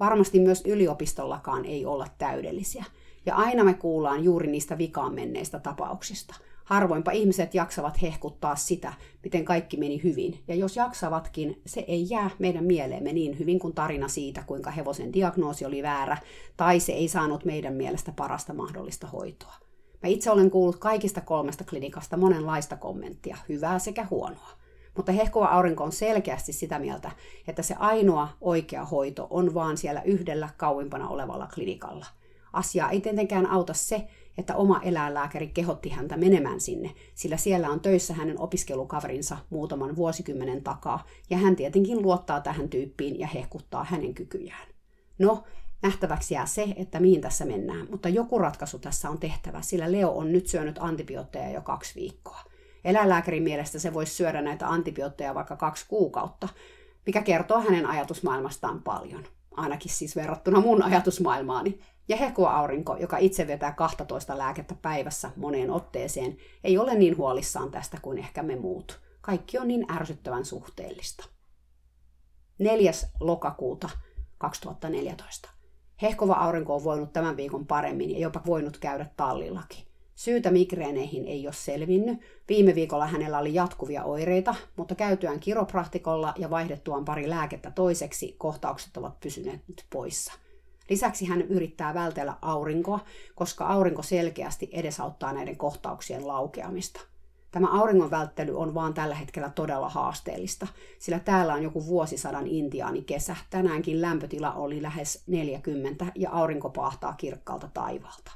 Varmasti myös yliopistollakaan ei olla täydellisiä. Ja aina me kuullaan juuri niistä vikaan menneistä tapauksista. Harvoinpa ihmiset jaksavat hehkuttaa sitä, miten kaikki meni hyvin. Ja jos jaksavatkin, se ei jää meidän mieleemme niin hyvin kuin tarina siitä, kuinka hevosen diagnoosi oli väärä, tai se ei saanut meidän mielestä parasta mahdollista hoitoa. Mä itse olen kuullut kaikista kolmesta klinikasta monenlaista kommenttia, hyvää sekä huonoa. Mutta hehkova aurinko on selkeästi sitä mieltä, että se ainoa oikea hoito on vaan siellä yhdellä kauimpana olevalla klinikalla. Asiaa ei tietenkään auta se, että oma eläinlääkäri kehotti häntä menemään sinne, sillä siellä on töissä hänen opiskelukaverinsa muutaman vuosikymmenen takaa, ja hän tietenkin luottaa tähän tyyppiin ja hehkuttaa hänen kykyjään. No, Nähtäväksi jää se, että mihin tässä mennään, mutta joku ratkaisu tässä on tehtävä, sillä Leo on nyt syönyt antibiootteja jo kaksi viikkoa. Eläinlääkärin mielestä se voisi syödä näitä antibiootteja vaikka kaksi kuukautta, mikä kertoo hänen ajatusmaailmastaan paljon. Ainakin siis verrattuna mun ajatusmaailmaani. Ja hekua aurinko, joka itse vetää 12 lääkettä päivässä moneen otteeseen, ei ole niin huolissaan tästä kuin ehkä me muut. Kaikki on niin ärsyttävän suhteellista. 4. lokakuuta 2014. Hehkova aurinko on voinut tämän viikon paremmin ja jopa voinut käydä tallillakin. Syytä migreeneihin ei ole selvinnyt. Viime viikolla hänellä oli jatkuvia oireita, mutta käytyään kiropraktikolla ja vaihdettuaan pari lääkettä toiseksi, kohtaukset ovat pysyneet nyt poissa. Lisäksi hän yrittää vältellä aurinkoa, koska aurinko selkeästi edesauttaa näiden kohtauksien laukeamista. Tämä auringon välttely on vaan tällä hetkellä todella haasteellista, sillä täällä on joku vuosisadan intiaani kesä. Tänäänkin lämpötila oli lähes 40 ja aurinko paahtaa kirkkaalta taivaalta.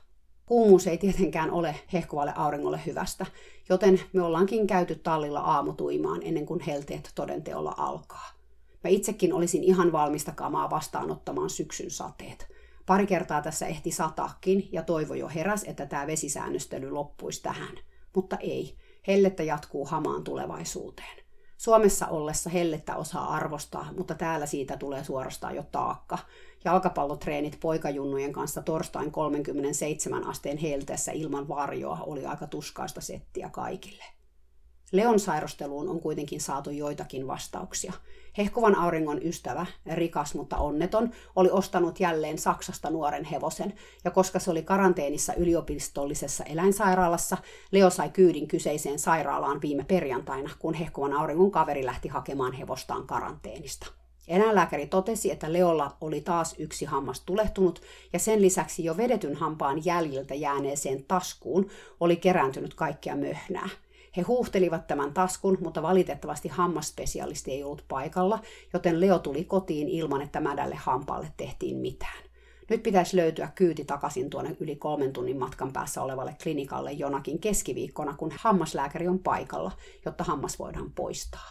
Kuumuus ei tietenkään ole hehkuvalle auringolle hyvästä, joten me ollaankin käyty tallilla aamutuimaan ennen kuin helteet todenteolla alkaa. Mä itsekin olisin ihan valmista kamaa vastaanottamaan syksyn sateet. Pari kertaa tässä ehti sataakin ja toivo jo heräs, että tämä vesisäännöstely loppuisi tähän. Mutta ei hellettä jatkuu hamaan tulevaisuuteen. Suomessa ollessa hellettä osaa arvostaa, mutta täällä siitä tulee suorastaan jo taakka. Jalkapallotreenit poikajunnujen kanssa torstain 37 asteen helteessä ilman varjoa oli aika tuskaista settiä kaikille. Leon sairasteluun on kuitenkin saatu joitakin vastauksia. Hehkuvan auringon ystävä, rikas mutta onneton, oli ostanut jälleen Saksasta nuoren hevosen, ja koska se oli karanteenissa yliopistollisessa eläinsairaalassa, Leo sai kyydin kyseiseen sairaalaan viime perjantaina, kun hehkuvan auringon kaveri lähti hakemaan hevostaan karanteenista. Eläinlääkäri totesi, että Leolla oli taas yksi hammas tulehtunut ja sen lisäksi jo vedetyn hampaan jäljiltä jääneeseen taskuun oli kerääntynyt kaikkia möhnää. He huuhtelivat tämän taskun, mutta valitettavasti hammasspesialisti ei ollut paikalla, joten Leo tuli kotiin ilman, että mädälle hampaalle tehtiin mitään. Nyt pitäisi löytyä kyyti takaisin tuonne yli kolmen tunnin matkan päässä olevalle klinikalle jonakin keskiviikkona, kun hammaslääkäri on paikalla, jotta hammas voidaan poistaa.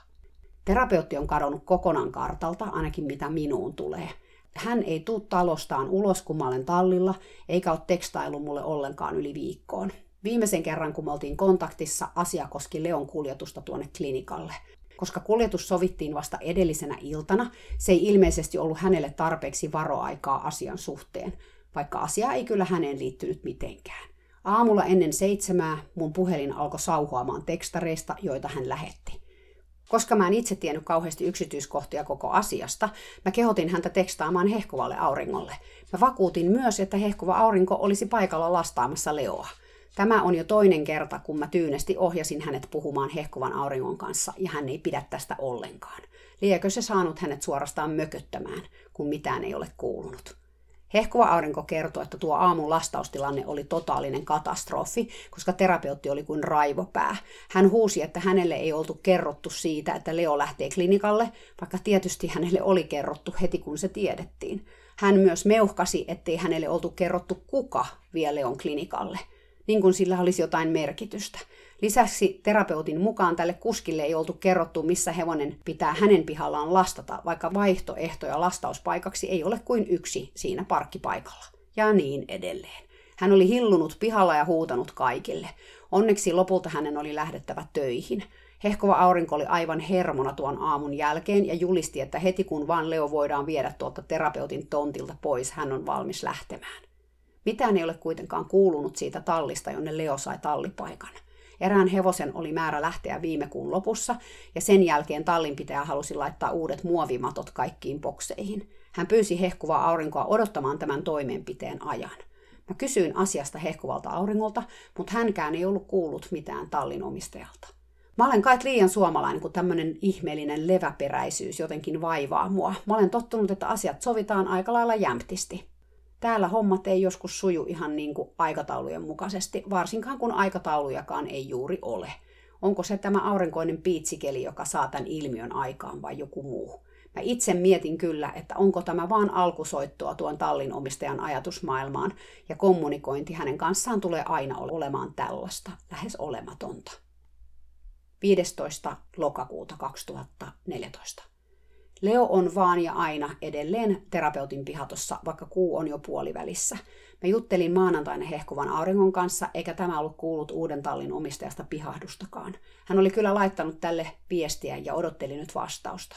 Terapeutti on kadonnut kokonaan kartalta, ainakin mitä minuun tulee. Hän ei tuu talostaan ulos, kun mä olen tallilla, eikä ole tekstailu mulle ollenkaan yli viikkoon. Viimeisen kerran, kun me oltiin kontaktissa, asia koski Leon kuljetusta tuonne klinikalle. Koska kuljetus sovittiin vasta edellisenä iltana, se ei ilmeisesti ollut hänelle tarpeeksi varoaikaa asian suhteen, vaikka asia ei kyllä häneen liittynyt mitenkään. Aamulla ennen seitsemää mun puhelin alkoi sauhuamaan tekstareista, joita hän lähetti. Koska mä en itse tiennyt kauheasti yksityiskohtia koko asiasta, mä kehotin häntä tekstaamaan hehkuvalle auringolle. Mä vakuutin myös, että hehkuva aurinko olisi paikalla lastaamassa Leoa. Tämä on jo toinen kerta, kun mä tyynesti ohjasin hänet puhumaan hehkuvan auringon kanssa, ja hän ei pidä tästä ollenkaan. Liekö se saanut hänet suorastaan mököttämään, kun mitään ei ole kuulunut. Hehkuva aurinko kertoi, että tuo aamun lastaustilanne oli totaalinen katastrofi, koska terapeutti oli kuin raivopää. Hän huusi, että hänelle ei oltu kerrottu siitä, että Leo lähtee klinikalle, vaikka tietysti hänelle oli kerrottu heti kun se tiedettiin. Hän myös meuhkasi, ettei hänelle oltu kerrottu kuka vie Leon klinikalle – niin kuin sillä olisi jotain merkitystä. Lisäksi terapeutin mukaan tälle kuskille ei oltu kerrottu, missä hevonen pitää hänen pihallaan lastata, vaikka vaihtoehtoja lastauspaikaksi ei ole kuin yksi siinä parkkipaikalla. Ja niin edelleen. Hän oli hillunut pihalla ja huutanut kaikille. Onneksi lopulta hänen oli lähdettävä töihin. Hehkova aurinko oli aivan hermona tuon aamun jälkeen ja julisti, että heti kun vaan Leo voidaan viedä tuolta terapeutin tontilta pois, hän on valmis lähtemään. Mitään ei ole kuitenkaan kuulunut siitä tallista, jonne Leo sai tallipaikan. Erään hevosen oli määrä lähteä viime kuun lopussa, ja sen jälkeen tallinpitäjä halusi laittaa uudet muovimatot kaikkiin bokseihin. Hän pyysi hehkuvaa aurinkoa odottamaan tämän toimenpiteen ajan. Mä kysyin asiasta hehkuvalta auringolta, mutta hänkään ei ollut kuullut mitään tallin omistajalta. Mä olen kai liian suomalainen, kun tämmöinen ihmeellinen leväperäisyys jotenkin vaivaa mua. Mä olen tottunut, että asiat sovitaan aika lailla jämptisti. Täällä hommat ei joskus suju ihan niin kuin aikataulujen mukaisesti, varsinkaan kun aikataulujakaan ei juuri ole. Onko se tämä aurinkoinen piitsikeli, joka saa tämän ilmiön aikaan vai joku muu? Mä itse mietin kyllä, että onko tämä vaan alkusoittoa tuon tallin omistajan ajatusmaailmaan, ja kommunikointi hänen kanssaan tulee aina olemaan tällaista, lähes olematonta. 15. lokakuuta 2014. Leo on vaan ja aina edelleen terapeutin pihatossa, vaikka kuu on jo puolivälissä. Mä juttelin maanantaina hehkuvan auringon kanssa, eikä tämä ollut kuullut uuden tallin omistajasta pihahdustakaan. Hän oli kyllä laittanut tälle viestiä ja odotteli nyt vastausta.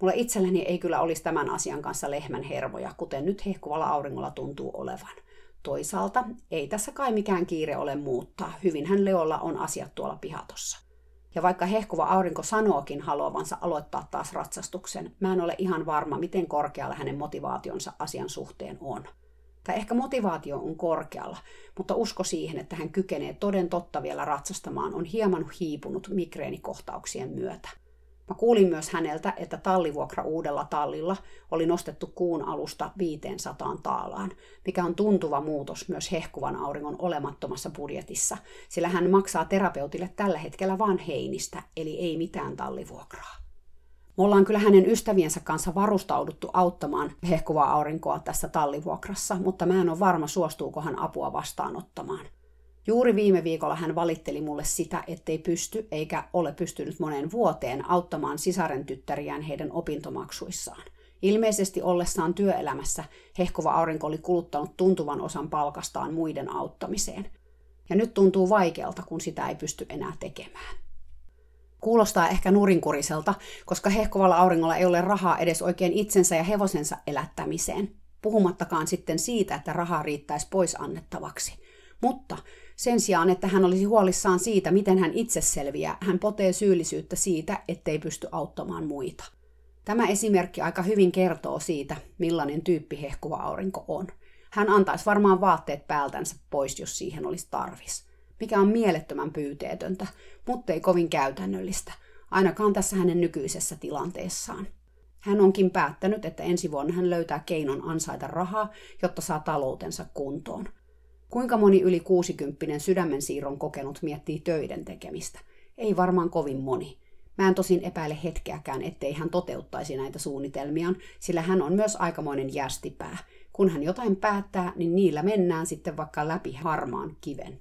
Mulla itselläni ei kyllä olisi tämän asian kanssa lehmän hermoja, kuten nyt hehkuvalla auringolla tuntuu olevan. Toisaalta ei tässä kai mikään kiire ole muuttaa. Hyvinhän Leolla on asiat tuolla pihatossa. Ja vaikka hehkuva aurinko sanookin haluavansa aloittaa taas ratsastuksen, mä en ole ihan varma, miten korkealla hänen motivaationsa asian suhteen on. Tai ehkä motivaatio on korkealla, mutta usko siihen, että hän kykenee toden totta vielä ratsastamaan, on hieman hiipunut migreenikohtauksien myötä. Mä kuulin myös häneltä, että tallivuokra uudella tallilla oli nostettu kuun alusta 500 taalaan, mikä on tuntuva muutos myös hehkuvan auringon olemattomassa budjetissa, sillä hän maksaa terapeutille tällä hetkellä vain heinistä, eli ei mitään tallivuokraa. Me ollaan kyllä hänen ystäviensä kanssa varustauduttu auttamaan hehkuvaa aurinkoa tässä tallivuokrassa, mutta mä en ole varma, suostuuko hän apua vastaanottamaan. Juuri viime viikolla hän valitteli mulle sitä, ettei pysty eikä ole pystynyt moneen vuoteen auttamaan sisaren tyttäriään heidän opintomaksuissaan. Ilmeisesti ollessaan työelämässä hehkova aurinko oli kuluttanut tuntuvan osan palkastaan muiden auttamiseen. Ja nyt tuntuu vaikealta, kun sitä ei pysty enää tekemään. Kuulostaa ehkä nurinkuriselta, koska hehkovalla auringolla ei ole rahaa edes oikein itsensä ja hevosensa elättämiseen, puhumattakaan sitten siitä, että rahaa riittäisi pois annettavaksi. Mutta sen sijaan, että hän olisi huolissaan siitä, miten hän itse selviää, hän potee syyllisyyttä siitä, ettei pysty auttamaan muita. Tämä esimerkki aika hyvin kertoo siitä, millainen tyyppi hehkuva aurinko on. Hän antaisi varmaan vaatteet päältänsä pois, jos siihen olisi tarvis. Mikä on mielettömän pyyteetöntä, mutta ei kovin käytännöllistä, ainakaan tässä hänen nykyisessä tilanteessaan. Hän onkin päättänyt, että ensi vuonna hän löytää keinon ansaita rahaa, jotta saa taloutensa kuntoon. Kuinka moni yli 60 sydämen siirron kokenut miettii töiden tekemistä? Ei varmaan kovin moni. Mä en tosin epäile hetkeäkään, ettei hän toteuttaisi näitä suunnitelmiaan, sillä hän on myös aikamoinen jästipää. Kun hän jotain päättää, niin niillä mennään sitten vaikka läpi harmaan kiven.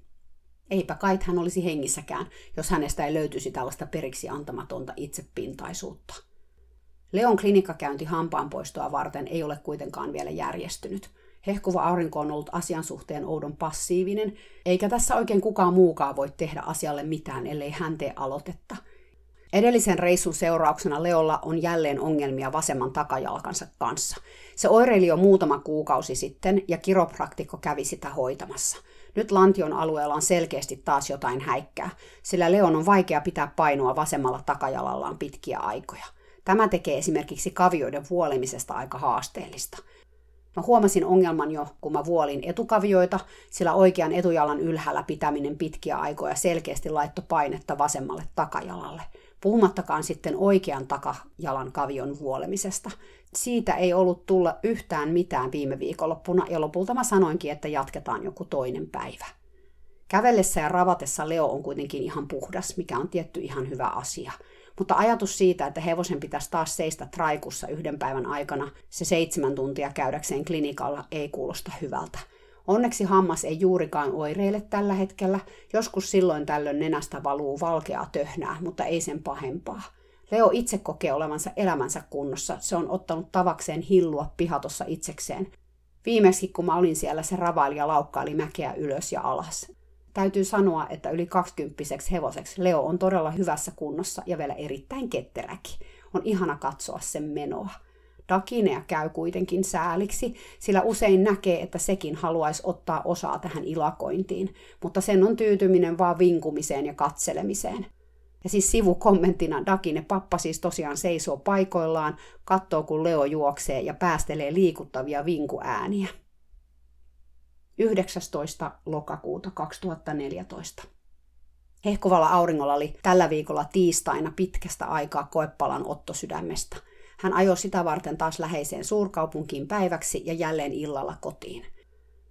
Eipä kait hän olisi hengissäkään, jos hänestä ei löytyisi tällaista periksi antamatonta itsepintaisuutta. Leon klinikkakäynti hampaanpoistoa varten ei ole kuitenkaan vielä järjestynyt – Hehkuva aurinko on ollut asian suhteen oudon passiivinen, eikä tässä oikein kukaan muukaan voi tehdä asialle mitään, ellei hän tee aloitetta. Edellisen reissun seurauksena Leolla on jälleen ongelmia vasemman takajalkansa kanssa. Se oireili jo muutama kuukausi sitten ja kiropraktikko kävi sitä hoitamassa. Nyt lantion alueella on selkeästi taas jotain häikkää, sillä Leon on vaikea pitää painoa vasemmalla takajalallaan pitkiä aikoja. Tämä tekee esimerkiksi kavioiden vuolemisesta aika haasteellista – Mä huomasin ongelman jo, kun mä vuolin etukavioita, sillä oikean etujalan ylhäällä pitäminen pitkiä aikoja selkeästi laittoi painetta vasemmalle takajalalle. Puhumattakaan sitten oikean takajalan kavion vuolemisesta. Siitä ei ollut tulla yhtään mitään viime viikonloppuna ja lopulta mä sanoinkin, että jatketaan joku toinen päivä. Kävellessä ja ravatessa Leo on kuitenkin ihan puhdas, mikä on tietty ihan hyvä asia – mutta ajatus siitä, että hevosen pitäisi taas seistä traikussa yhden päivän aikana se seitsemän tuntia käydäkseen klinikalla ei kuulosta hyvältä. Onneksi hammas ei juurikaan oireile tällä hetkellä. Joskus silloin tällöin nenästä valuu valkeaa töhnää, mutta ei sen pahempaa. Leo itse kokee olevansa elämänsä kunnossa. Se on ottanut tavakseen hillua pihatossa itsekseen. Viimeksi kun mä olin siellä, se ravaili ja laukkaili mäkeä ylös ja alas. Täytyy sanoa, että yli 20 hevoseksi Leo on todella hyvässä kunnossa ja vielä erittäin ketteräkin. On ihana katsoa sen menoa. Dakinea käy kuitenkin sääliksi, sillä usein näkee, että sekin haluaisi ottaa osaa tähän ilakointiin, mutta sen on tyytyminen vaan vinkumiseen ja katselemiseen. Ja siis sivukommenttina Dakine pappa siis tosiaan seisoo paikoillaan, katsoo kun Leo juoksee ja päästelee liikuttavia vinkuääniä. 19. lokakuuta 2014. Hehkovalla auringolla oli tällä viikolla tiistaina pitkästä aikaa koepalan Otto sydämestä. Hän ajoi sitä varten taas läheiseen suurkaupunkiin päiväksi ja jälleen illalla kotiin.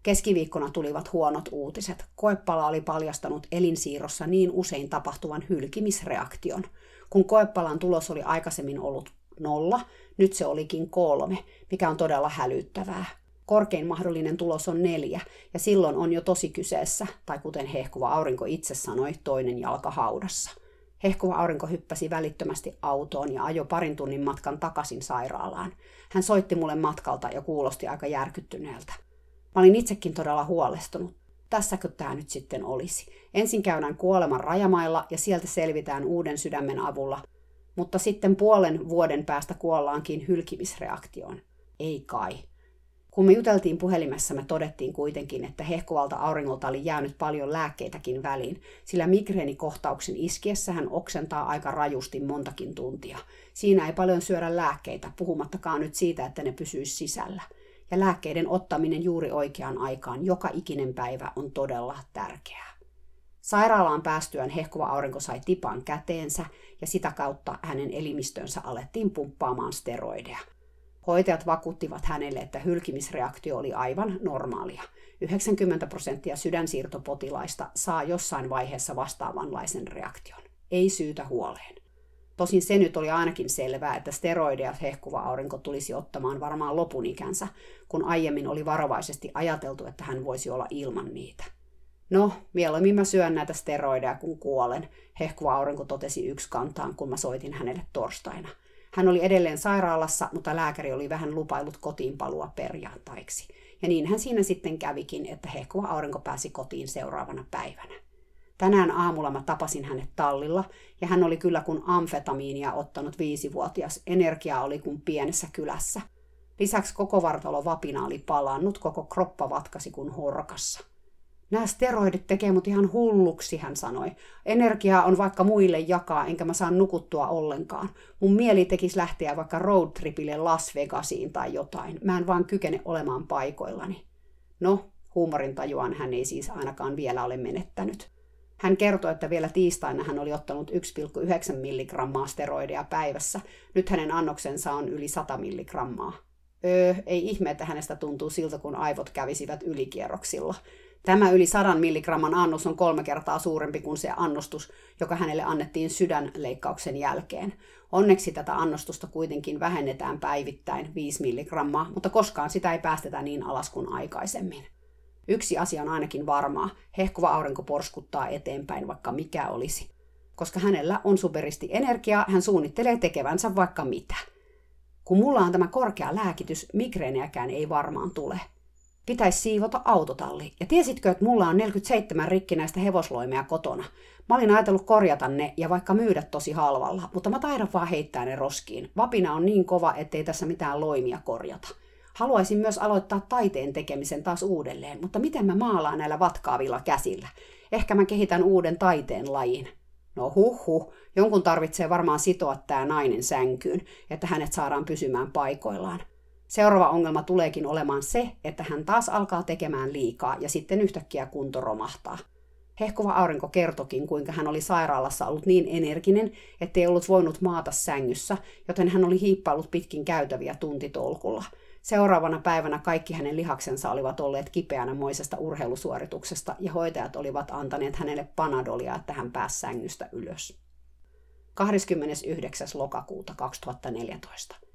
Keskiviikkona tulivat huonot uutiset. Koepala oli paljastanut elinsiirrossa niin usein tapahtuvan hylkimisreaktion. Kun koepalan tulos oli aikaisemmin ollut nolla, nyt se olikin kolme, mikä on todella hälyttävää. Korkein mahdollinen tulos on neljä, ja silloin on jo tosi kyseessä, tai kuten hehkuva aurinko itse sanoi, toinen jalka haudassa. Hehkuva aurinko hyppäsi välittömästi autoon ja ajoi parin tunnin matkan takaisin sairaalaan. Hän soitti mulle matkalta ja kuulosti aika järkyttyneeltä. Mä olin itsekin todella huolestunut. Tässäkö tämä nyt sitten olisi? Ensin käydään kuoleman rajamailla ja sieltä selvitään uuden sydämen avulla, mutta sitten puolen vuoden päästä kuollaankin hylkimisreaktioon. Ei kai. Kun me juteltiin puhelimessa, me todettiin kuitenkin, että hehkuvalta auringolta oli jäänyt paljon lääkkeitäkin väliin, sillä migreenikohtauksen iskiessä hän oksentaa aika rajusti montakin tuntia. Siinä ei paljon syödä lääkkeitä, puhumattakaan nyt siitä, että ne pysyisi sisällä. Ja lääkkeiden ottaminen juuri oikeaan aikaan joka ikinen päivä on todella tärkeää. Sairaalaan päästyään hehkuva aurinko sai tipan käteensä ja sitä kautta hänen elimistönsä alettiin pumppaamaan steroideja – Hoitajat vakuuttivat hänelle, että hylkimisreaktio oli aivan normaalia. 90 prosenttia sydänsiirtopotilaista saa jossain vaiheessa vastaavanlaisen reaktion. Ei syytä huoleen. Tosin se nyt oli ainakin selvää, että steroideja hehkuva aurinko tulisi ottamaan varmaan lopun ikänsä, kun aiemmin oli varovaisesti ajateltu, että hän voisi olla ilman niitä. No, mieluummin mä syön näitä steroideja, kun kuolen, hehkuva aurinko totesi yksi kantaan, kun mä soitin hänelle torstaina – hän oli edelleen sairaalassa, mutta lääkäri oli vähän lupailut kotiin palua perjantaiksi. Ja niin hän siinä sitten kävikin, että hehkuva aurinko pääsi kotiin seuraavana päivänä. Tänään aamulla mä tapasin hänet tallilla, ja hän oli kyllä kun amfetamiinia ottanut viisivuotias. Energiaa oli kuin pienessä kylässä. Lisäksi koko vartalo vapina oli palannut, koko kroppa vatkasi kuin horkassa. Nämä steroidit tekee mut ihan hulluksi, hän sanoi. Energiaa on vaikka muille jakaa, enkä mä saa nukuttua ollenkaan. Mun mieli tekisi lähteä vaikka roadtripille Las Vegasiin tai jotain. Mä en vaan kykene olemaan paikoillani. No, huumorintajuan hän ei siis ainakaan vielä ole menettänyt. Hän kertoi, että vielä tiistaina hän oli ottanut 1,9 milligrammaa steroideja päivässä. Nyt hänen annoksensa on yli 100 milligrammaa. Öö, ei ihme, että hänestä tuntuu siltä, kun aivot kävisivät ylikierroksilla. Tämä yli 100 milligramman annos on kolme kertaa suurempi kuin se annostus, joka hänelle annettiin sydänleikkauksen jälkeen. Onneksi tätä annostusta kuitenkin vähennetään päivittäin 5 milligrammaa, mutta koskaan sitä ei päästetä niin alas kuin aikaisemmin. Yksi asia on ainakin varmaa, hehkuva aurinko porskuttaa eteenpäin vaikka mikä olisi. Koska hänellä on superisti energiaa, hän suunnittelee tekevänsä vaikka mitä. Kun mulla on tämä korkea lääkitys, migreenejäkään ei varmaan tule – pitäisi siivota autotalli. Ja tiesitkö, että mulla on 47 rikkinäistä hevosloimea kotona? Mä olin ajatellut korjata ne ja vaikka myydä tosi halvalla, mutta mä taidan vaan heittää ne roskiin. Vapina on niin kova, ettei tässä mitään loimia korjata. Haluaisin myös aloittaa taiteen tekemisen taas uudelleen, mutta miten mä maalaan näillä vatkaavilla käsillä? Ehkä mä kehitän uuden taiteen lajin. No huh huh, jonkun tarvitsee varmaan sitoa tää nainen sänkyyn, että hänet saadaan pysymään paikoillaan. Seuraava ongelma tuleekin olemaan se, että hän taas alkaa tekemään liikaa ja sitten yhtäkkiä kunto romahtaa. Hehkuva aurinko kertokin, kuinka hän oli sairaalassa ollut niin energinen, ettei ollut voinut maata sängyssä, joten hän oli hiippaillut pitkin käytäviä tuntitolkulla. Seuraavana päivänä kaikki hänen lihaksensa olivat olleet kipeänä moisesta urheilusuorituksesta ja hoitajat olivat antaneet hänelle panadolia, että hän pääsi sängystä ylös. 29. lokakuuta 2014.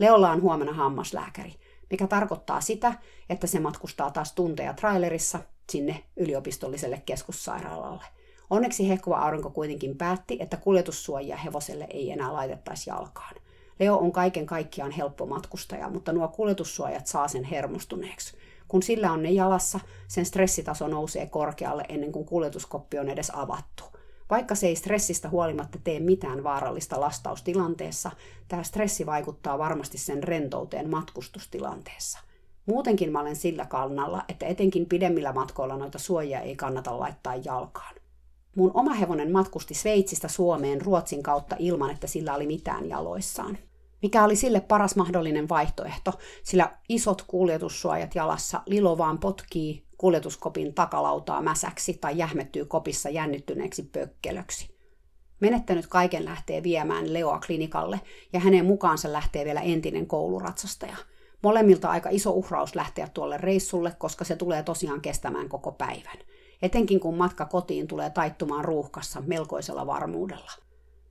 Leolla on huomenna hammaslääkäri, mikä tarkoittaa sitä, että se matkustaa taas tunteja trailerissa sinne yliopistolliselle keskussairaalalle. Onneksi hehkuva aurinko kuitenkin päätti, että kuljetussuojia hevoselle ei enää laitettaisi jalkaan. Leo on kaiken kaikkiaan helppo matkustaja, mutta nuo kuljetussuojat saa sen hermostuneeksi. Kun sillä on ne jalassa, sen stressitaso nousee korkealle ennen kuin kuljetuskoppi on edes avattu. Vaikka se ei stressistä huolimatta tee mitään vaarallista lastaustilanteessa, tämä stressi vaikuttaa varmasti sen rentouteen matkustustilanteessa. Muutenkin mä olen sillä kannalla, että etenkin pidemmillä matkoilla noita suojia ei kannata laittaa jalkaan. Mun oma hevonen matkusti Sveitsistä Suomeen Ruotsin kautta ilman, että sillä oli mitään jaloissaan. Mikä oli sille paras mahdollinen vaihtoehto, sillä isot kuljetussuojat jalassa Lilo vaan potkii kuljetuskopin takalautaa mäsäksi tai jähmettyy kopissa jännittyneeksi pökkelöksi. Menettänyt kaiken lähtee viemään Leoa klinikalle ja hänen mukaansa lähtee vielä entinen kouluratsastaja. Molemmilta aika iso uhraus lähteä tuolle reissulle, koska se tulee tosiaan kestämään koko päivän. Etenkin kun matka kotiin tulee taittumaan ruuhkassa melkoisella varmuudella.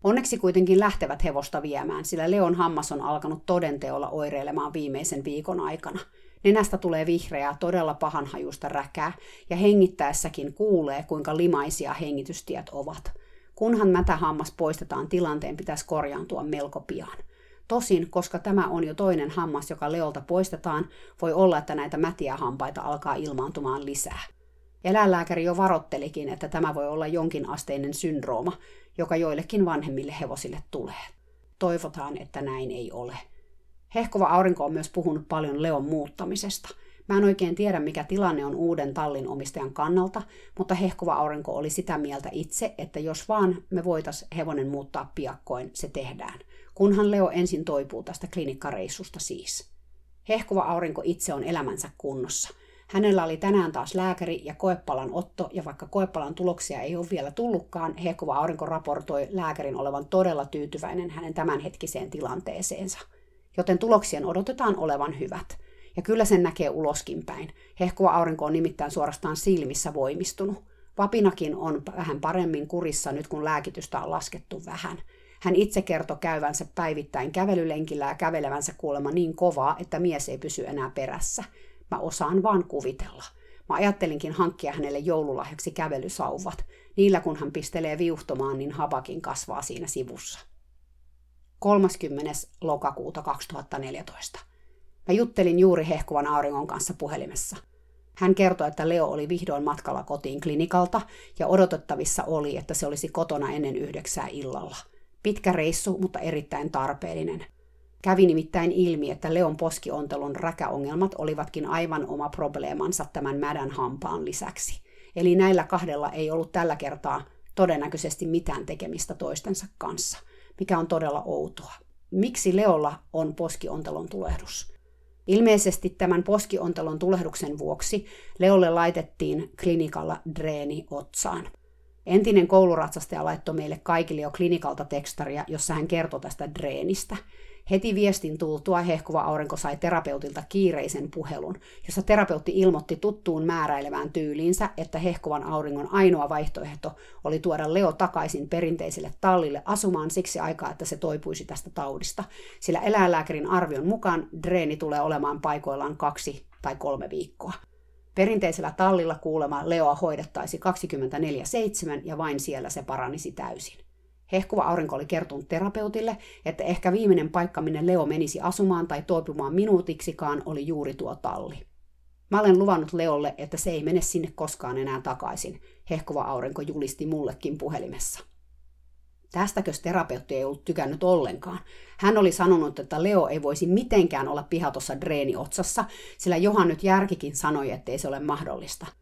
Onneksi kuitenkin lähtevät hevosta viemään, sillä Leon hammas on alkanut todenteolla oireilemaan viimeisen viikon aikana – Nenästä tulee vihreää, todella pahanhajusta räkää, ja hengittäessäkin kuulee, kuinka limaisia hengitystiet ovat. Kunhan mätähammas poistetaan, tilanteen pitäisi korjaantua melko pian. Tosin, koska tämä on jo toinen hammas, joka Leolta poistetaan, voi olla, että näitä mätiä hampaita alkaa ilmaantumaan lisää. Eläinlääkäri jo varottelikin, että tämä voi olla jonkin asteinen syndrooma, joka joillekin vanhemmille hevosille tulee. Toivotaan, että näin ei ole. Hehkova aurinko on myös puhunut paljon Leon muuttamisesta. Mä en oikein tiedä, mikä tilanne on uuden tallin omistajan kannalta, mutta hehkova aurinko oli sitä mieltä itse, että jos vaan me voitais hevonen muuttaa piakkoin, se tehdään. Kunhan Leo ensin toipuu tästä klinikkareissusta siis. Hehkova aurinko itse on elämänsä kunnossa. Hänellä oli tänään taas lääkäri ja koepalan otto, ja vaikka koepalan tuloksia ei ole vielä tullutkaan, Hehkova aurinko raportoi lääkärin olevan todella tyytyväinen hänen tämänhetkiseen tilanteeseensa – joten tuloksien odotetaan olevan hyvät. Ja kyllä sen näkee uloskin päin. Hehkuva aurinko on nimittäin suorastaan silmissä voimistunut. Vapinakin on vähän paremmin kurissa nyt, kun lääkitystä on laskettu vähän. Hän itse kertoi käyvänsä päivittäin kävelylenkillä ja kävelevänsä kuulemma niin kovaa, että mies ei pysy enää perässä. Mä osaan vaan kuvitella. Mä ajattelinkin hankkia hänelle joululahjaksi kävelysauvat. Niillä kun hän pistelee viuhtomaan, niin habakin kasvaa siinä sivussa. 30. lokakuuta 2014. Mä juttelin juuri hehkuvan auringon kanssa puhelimessa. Hän kertoi, että Leo oli vihdoin matkalla kotiin klinikalta ja odotettavissa oli, että se olisi kotona ennen yhdeksää illalla. Pitkä reissu, mutta erittäin tarpeellinen. Kävi nimittäin ilmi, että Leon poskiontelun räkäongelmat olivatkin aivan oma probleemansa tämän mädän hampaan lisäksi. Eli näillä kahdella ei ollut tällä kertaa todennäköisesti mitään tekemistä toistensa kanssa – mikä on todella outoa. Miksi Leolla on poskiontelon tulehdus? Ilmeisesti tämän poskiontelon tulehduksen vuoksi Leolle laitettiin klinikalla dreeni otsaan. Entinen kouluratsastaja laittoi meille kaikille jo klinikalta tekstaria, jossa hän kertoi tästä dreenistä – Heti viestin tultua hehkuva aurinko sai terapeutilta kiireisen puhelun, jossa terapeutti ilmoitti tuttuun määräilevään tyyliinsä, että hehkuvan auringon ainoa vaihtoehto oli tuoda Leo takaisin perinteiselle tallille asumaan siksi aikaa, että se toipuisi tästä taudista, sillä eläinlääkärin arvion mukaan dreeni tulee olemaan paikoillaan kaksi tai kolme viikkoa. Perinteisellä tallilla kuulema Leoa hoidettaisi 24-7 ja vain siellä se paranisi täysin. Hehkuva aurinko oli kertonut terapeutille, että ehkä viimeinen paikka, minne Leo menisi asumaan tai toipumaan minuutiksikaan, oli juuri tuo talli. Mä olen luvannut Leolle, että se ei mene sinne koskaan enää takaisin, hehkuva aurinko julisti mullekin puhelimessa. Tästäkö terapeutti ei ollut tykännyt ollenkaan. Hän oli sanonut, että Leo ei voisi mitenkään olla pihatossa dreeni otsassa, sillä Johan nyt järkikin sanoi, ettei se ole mahdollista –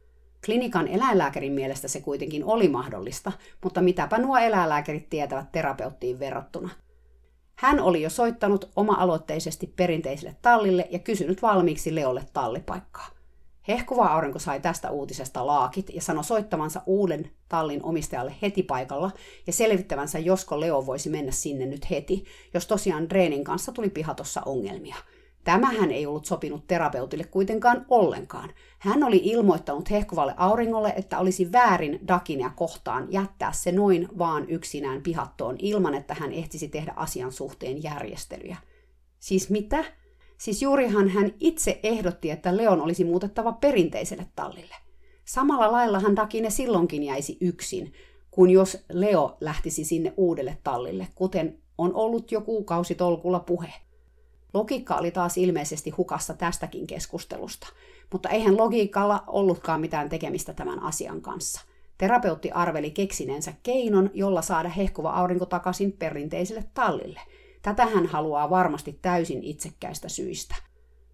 Klinikan eläinlääkärin mielestä se kuitenkin oli mahdollista, mutta mitäpä nuo eläinlääkärit tietävät terapeuttiin verrattuna. Hän oli jo soittanut oma-aloitteisesti perinteiselle tallille ja kysynyt valmiiksi Leolle tallipaikkaa. Hehkuva aurinko sai tästä uutisesta laakit ja sanoi soittavansa uuden tallin omistajalle heti paikalla ja selvittävänsä, josko Leo voisi mennä sinne nyt heti, jos tosiaan Dreenin kanssa tuli pihatossa ongelmia – Tämähän ei ollut sopinut terapeutille kuitenkaan ollenkaan. Hän oli ilmoittanut hehkuvalle auringolle, että olisi väärin Dakinia kohtaan jättää se noin vaan yksinään pihattoon ilman, että hän ehtisi tehdä asian suhteen järjestelyjä. Siis mitä? Siis juurihan hän itse ehdotti, että Leon olisi muutettava perinteiselle tallille. Samalla laillahan Dakine silloinkin jäisi yksin, kun jos Leo lähtisi sinne uudelle tallille, kuten on ollut jo kuukausitolkulla puhe. Logiikka oli taas ilmeisesti hukassa tästäkin keskustelusta, mutta eihän logiikalla ollutkaan mitään tekemistä tämän asian kanssa. Terapeutti arveli keksineensä keinon, jolla saada hehkuva aurinko takaisin perinteiselle tallille. Tätä hän haluaa varmasti täysin itsekkäistä syistä.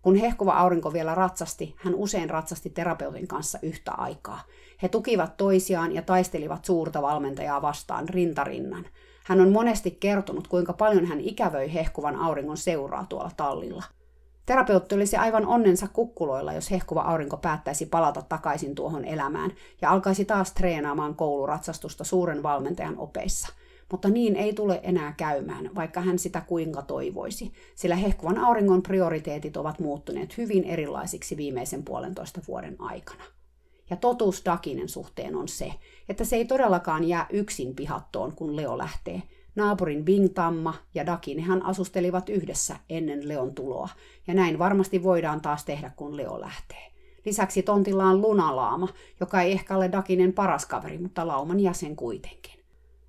Kun hehkuva aurinko vielä ratsasti, hän usein ratsasti terapeutin kanssa yhtä aikaa. He tukivat toisiaan ja taistelivat suurta valmentajaa vastaan rintarinnan. Hän on monesti kertonut, kuinka paljon hän ikävöi hehkuvan auringon seuraa tuolla tallilla. Terapeutti olisi aivan onnensa kukkuloilla, jos hehkuva aurinko päättäisi palata takaisin tuohon elämään ja alkaisi taas treenaamaan kouluratsastusta suuren valmentajan opeissa. Mutta niin ei tule enää käymään, vaikka hän sitä kuinka toivoisi, sillä hehkuvan auringon prioriteetit ovat muuttuneet hyvin erilaisiksi viimeisen puolentoista vuoden aikana. Ja totuus Dakinen suhteen on se, että se ei todellakaan jää yksin pihattoon, kun Leo lähtee. Naapurin Bing Tamma ja Dakinehan asustelivat yhdessä ennen Leon tuloa, ja näin varmasti voidaan taas tehdä, kun Leo lähtee. Lisäksi tontilla on Lunalaama, joka ei ehkä ole Dakinen paras kaveri, mutta lauman jäsen kuitenkin.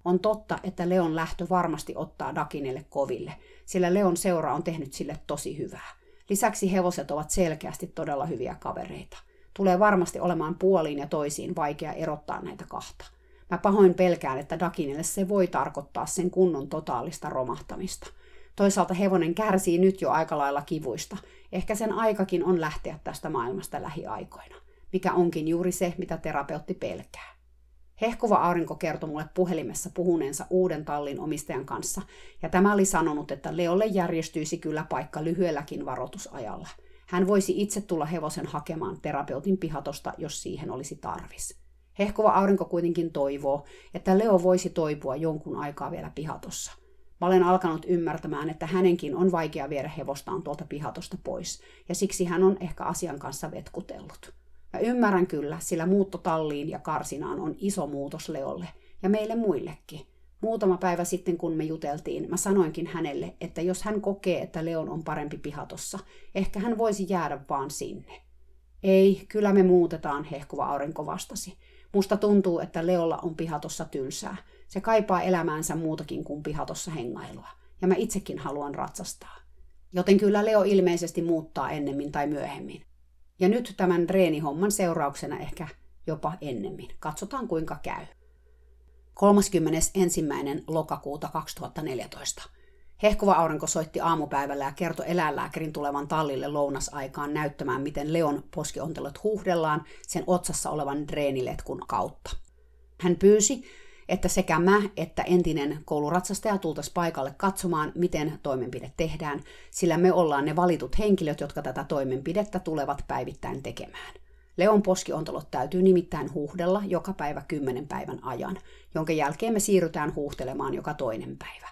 On totta, että Leon lähtö varmasti ottaa Dakinelle koville, sillä Leon seura on tehnyt sille tosi hyvää. Lisäksi hevoset ovat selkeästi todella hyviä kavereita – tulee varmasti olemaan puoliin ja toisiin vaikea erottaa näitä kahta. Mä pahoin pelkään, että Dakinille se voi tarkoittaa sen kunnon totaalista romahtamista. Toisaalta hevonen kärsii nyt jo aika lailla kivuista. Ehkä sen aikakin on lähteä tästä maailmasta lähiaikoina, mikä onkin juuri se, mitä terapeutti pelkää. Hehkuva aurinko kertoi mulle puhelimessa puhuneensa uuden tallin omistajan kanssa, ja tämä oli sanonut, että Leolle järjestyisi kyllä paikka lyhyelläkin varoitusajalla – hän voisi itse tulla hevosen hakemaan terapeutin pihatosta, jos siihen olisi tarvis. Hehkova aurinko kuitenkin toivoo, että Leo voisi toipua jonkun aikaa vielä pihatossa. Mä olen alkanut ymmärtämään, että hänenkin on vaikea viedä hevostaan tuolta pihatosta pois, ja siksi hän on ehkä asian kanssa vetkutellut. Mä ymmärrän kyllä, sillä muutto talliin ja karsinaan on iso muutos Leolle, ja meille muillekin. Muutama päivä sitten, kun me juteltiin, mä sanoinkin hänelle, että jos hän kokee, että Leon on parempi pihatossa, ehkä hän voisi jäädä vaan sinne. Ei, kyllä me muutetaan, hehkuva aurinko vastasi. Musta tuntuu, että Leolla on pihatossa tylsää. Se kaipaa elämäänsä muutakin kuin pihatossa hengailua. Ja mä itsekin haluan ratsastaa. Joten kyllä Leo ilmeisesti muuttaa ennemmin tai myöhemmin. Ja nyt tämän reenihomman seurauksena ehkä jopa ennemmin. Katsotaan kuinka käy. 31. lokakuuta 2014. Hehkuva aurinko soitti aamupäivällä ja kertoi eläinlääkärin tulevan tallille lounasaikaan näyttämään, miten Leon poskiontelot huuhdellaan sen otsassa olevan dreeniletkun kautta. Hän pyysi, että sekä mä että entinen kouluratsastaja tultaisiin paikalle katsomaan, miten toimenpide tehdään, sillä me ollaan ne valitut henkilöt, jotka tätä toimenpidettä tulevat päivittäin tekemään. Leon poskiontelot täytyy nimittäin huuhdella joka päivä kymmenen päivän ajan, jonka jälkeen me siirrytään huuhtelemaan joka toinen päivä.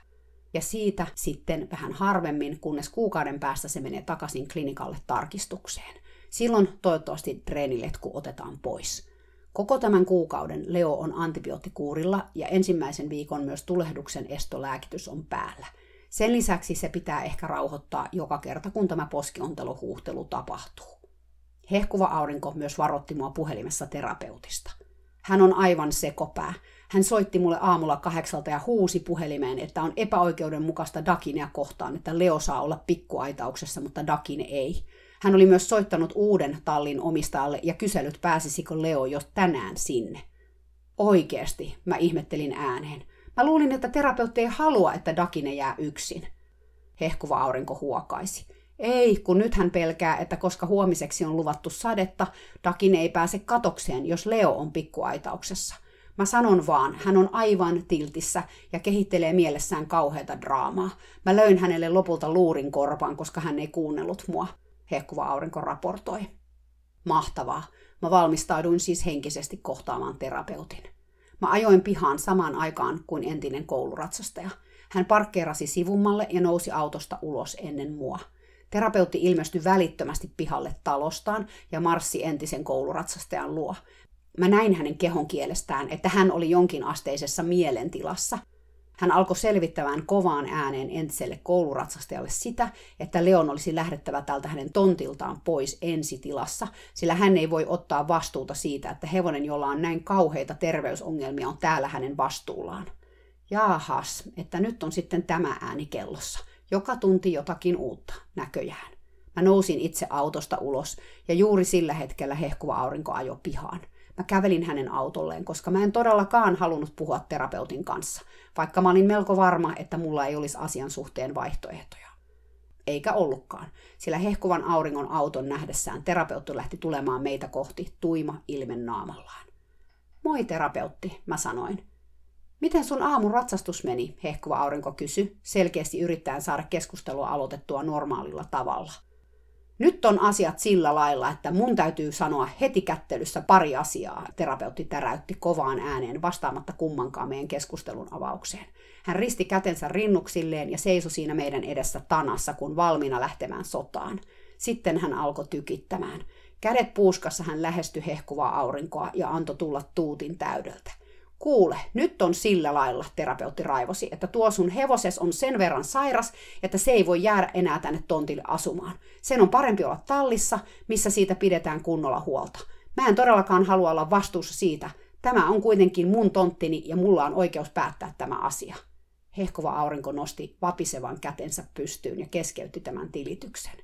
Ja siitä sitten vähän harvemmin, kunnes kuukauden päästä se menee takaisin klinikalle tarkistukseen. Silloin toivottavasti treeniletku otetaan pois. Koko tämän kuukauden Leo on antibioottikuurilla ja ensimmäisen viikon myös tulehduksen estolääkitys on päällä. Sen lisäksi se pitää ehkä rauhoittaa joka kerta, kun tämä poskionteluhuuhtelu tapahtuu. Hehkuva aurinko myös varoitti mua puhelimessa terapeutista. Hän on aivan sekopää. Hän soitti mulle aamulla kahdeksalta ja huusi puhelimeen, että on epäoikeudenmukaista Dakinea kohtaan, että Leo saa olla pikkuaitauksessa, mutta Dakine ei. Hän oli myös soittanut uuden tallin omistajalle ja kysellyt, pääsisikö Leo jo tänään sinne. Oikeesti, mä ihmettelin ääneen. Mä luulin, että terapeutti ei halua, että Dakine jää yksin. Hehkuva aurinko huokaisi. Ei, kun nyt hän pelkää, että koska huomiseksi on luvattu sadetta, Dakin ei pääse katokseen, jos Leo on pikkuaitauksessa. Mä sanon vaan, hän on aivan tiltissä ja kehittelee mielessään kauheata draamaa. Mä löin hänelle lopulta luurin korpaan, koska hän ei kuunnellut mua, hehkuva aurinko raportoi. Mahtavaa. Mä valmistauduin siis henkisesti kohtaamaan terapeutin. Mä ajoin pihaan samaan aikaan kuin entinen kouluratsastaja. Hän parkkeerasi sivummalle ja nousi autosta ulos ennen mua. Terapeutti ilmestyi välittömästi pihalle talostaan ja marssi entisen kouluratsastajan luo. Mä näin hänen kehon kielestään, että hän oli jonkin asteisessa mielentilassa. Hän alkoi selvittämään kovaan ääneen entiselle kouluratsastajalle sitä, että Leon olisi lähdettävä tältä hänen tontiltaan pois ensitilassa, sillä hän ei voi ottaa vastuuta siitä, että hevonen, jolla on näin kauheita terveysongelmia, on täällä hänen vastuullaan. Jaahas, että nyt on sitten tämä ääni kellossa – joka tunti jotakin uutta, näköjään. Mä nousin itse autosta ulos ja juuri sillä hetkellä hehkuva aurinko ajo pihaan. Mä kävelin hänen autolleen, koska mä en todellakaan halunnut puhua terapeutin kanssa, vaikka mä olin melko varma, että mulla ei olisi asian suhteen vaihtoehtoja. Eikä ollutkaan, sillä hehkuvan auringon auton nähdessään terapeutti lähti tulemaan meitä kohti tuima ilmen naamallaan. Moi terapeutti, mä sanoin. Miten sun aamun ratsastus meni, hehkuva aurinko kysyi, selkeästi yrittäen saada keskustelua aloitettua normaalilla tavalla. Nyt on asiat sillä lailla, että mun täytyy sanoa heti kättelyssä pari asiaa, terapeutti täräytti kovaan ääneen vastaamatta kummankaan meidän keskustelun avaukseen. Hän risti kätensä rinnuksilleen ja seisoi siinä meidän edessä tanassa, kun valmiina lähtemään sotaan. Sitten hän alkoi tykittämään. Kädet puuskassa hän lähestyi hehkuvaa aurinkoa ja antoi tulla tuutin täydeltä. Kuule, nyt on sillä lailla, terapeutti raivosi, että tuo sun hevoses on sen verran sairas, että se ei voi jäädä enää tänne tontille asumaan. Sen on parempi olla tallissa, missä siitä pidetään kunnolla huolta. Mä en todellakaan halua olla vastuussa siitä. Tämä on kuitenkin mun tonttini ja mulla on oikeus päättää tämä asia. Hehkova aurinko nosti vapisevan kätensä pystyyn ja keskeytti tämän tilityksen.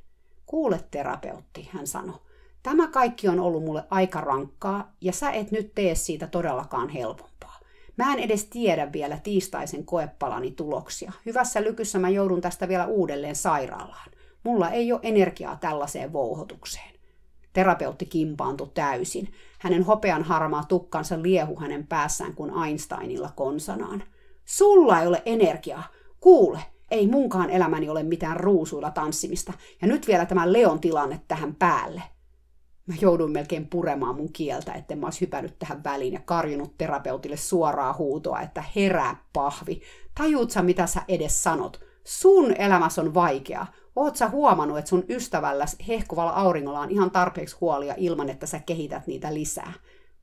Kuule, terapeutti, hän sanoi. Tämä kaikki on ollut mulle aika rankkaa, ja sä et nyt tee siitä todellakaan helpompaa. Mä en edes tiedä vielä tiistaisen koepalani tuloksia. Hyvässä lykyssä mä joudun tästä vielä uudelleen sairaalaan. Mulla ei ole energiaa tällaiseen vouhotukseen. Terapeutti kimpaantui täysin. Hänen hopean harmaa tukkansa liehu hänen päässään kuin Einsteinilla konsanaan. Sulla ei ole energiaa. Kuule, ei munkaan elämäni ole mitään ruusuilla tanssimista. Ja nyt vielä tämä Leon tilanne tähän päälle. Mä jouduin melkein puremaan mun kieltä, että mä olisi hypännyt tähän väliin ja karjunut terapeutille suoraa huutoa, että herää pahvi. Tajuut sä, mitä sä edes sanot? Sun elämässä on vaikea. Oot sä huomannut, että sun ystävälläs hehkuvalla auringolla on ihan tarpeeksi huolia ilman, että sä kehität niitä lisää.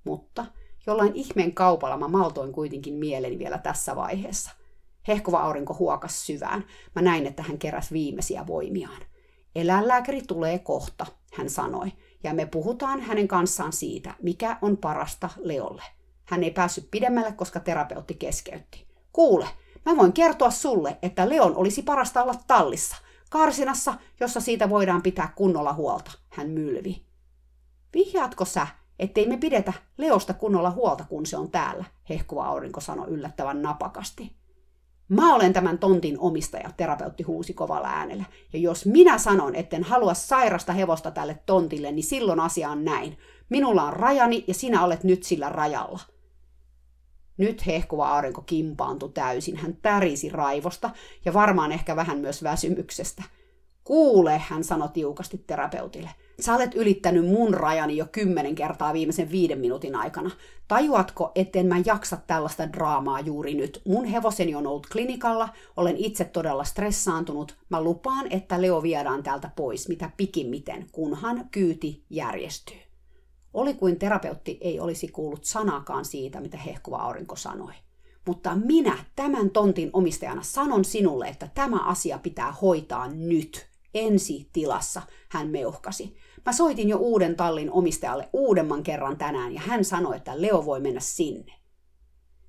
Mutta jollain ihmeen kaupalla mä maltoin kuitenkin mieleni vielä tässä vaiheessa. Hehkuva aurinko huokas syvään. Mä näin, että hän keräsi viimeisiä voimiaan. Eläinlääkäri tulee kohta, hän sanoi ja me puhutaan hänen kanssaan siitä, mikä on parasta Leolle. Hän ei päässyt pidemmälle, koska terapeutti keskeytti. Kuule, mä voin kertoa sulle, että Leon olisi parasta olla tallissa, karsinassa, jossa siitä voidaan pitää kunnolla huolta, hän mylvi. Vihjaatko sä, ettei me pidetä Leosta kunnolla huolta, kun se on täällä, hehkuva aurinko sanoi yllättävän napakasti. Mä olen tämän tontin omistaja, terapeutti huusi kovalla äänellä. Ja jos minä sanon, etten halua sairasta hevosta tälle tontille, niin silloin asia on näin. Minulla on rajani ja sinä olet nyt sillä rajalla. Nyt hehkuva aurinko kimpaantui täysin. Hän tärisi raivosta ja varmaan ehkä vähän myös väsymyksestä. Kuule, hän sanoi tiukasti terapeutille. Sä olet ylittänyt mun rajani jo kymmenen kertaa viimeisen viiden minuutin aikana. Tajuatko, etten mä jaksa tällaista draamaa juuri nyt? Mun hevoseni on ollut klinikalla, olen itse todella stressaantunut. Mä lupaan, että Leo viedään täältä pois, mitä pikimmiten, kunhan kyyti järjestyy. Oli kuin terapeutti ei olisi kuullut sanakaan siitä, mitä hehkuva aurinko sanoi. Mutta minä tämän tontin omistajana sanon sinulle, että tämä asia pitää hoitaa nyt, ensi tilassa, hän meuhkasi. Mä soitin jo uuden tallin omistajalle uudemman kerran tänään ja hän sanoi, että Leo voi mennä sinne.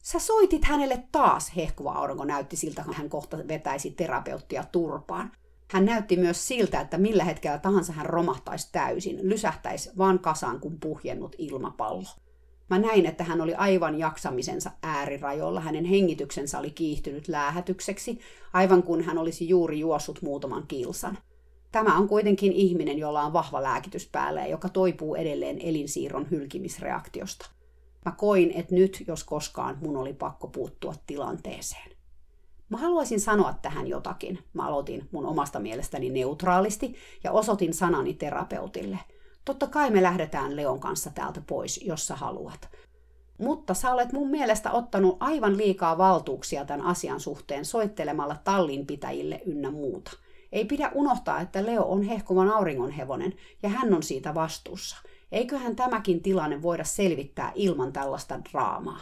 Sä soitit hänelle taas, hehkuva aurinko näytti siltä, kun hän kohta vetäisi terapeuttia turpaan. Hän näytti myös siltä, että millä hetkellä tahansa hän romahtaisi täysin, lysähtäisi vaan kasaan kuin puhjennut ilmapallo. Mä näin, että hän oli aivan jaksamisensa äärirajoilla. Hänen hengityksensä oli kiihtynyt läähätykseksi, aivan kuin hän olisi juuri juossut muutaman kilsan. Tämä on kuitenkin ihminen, jolla on vahva lääkitys päällä ja joka toipuu edelleen elinsiirron hylkimisreaktiosta. Mä koin, että nyt, jos koskaan, mun oli pakko puuttua tilanteeseen. Mä haluaisin sanoa tähän jotakin. Mä aloitin mun omasta mielestäni neutraalisti ja osoitin sanani terapeutille. Totta kai me lähdetään Leon kanssa täältä pois, jos sä haluat. Mutta sä olet mun mielestä ottanut aivan liikaa valtuuksia tämän asian suhteen soittelemalla tallinpitäjille ynnä muuta – ei pidä unohtaa, että Leo on hehkuvan auringonhevonen ja hän on siitä vastuussa. Eiköhän tämäkin tilanne voida selvittää ilman tällaista draamaa.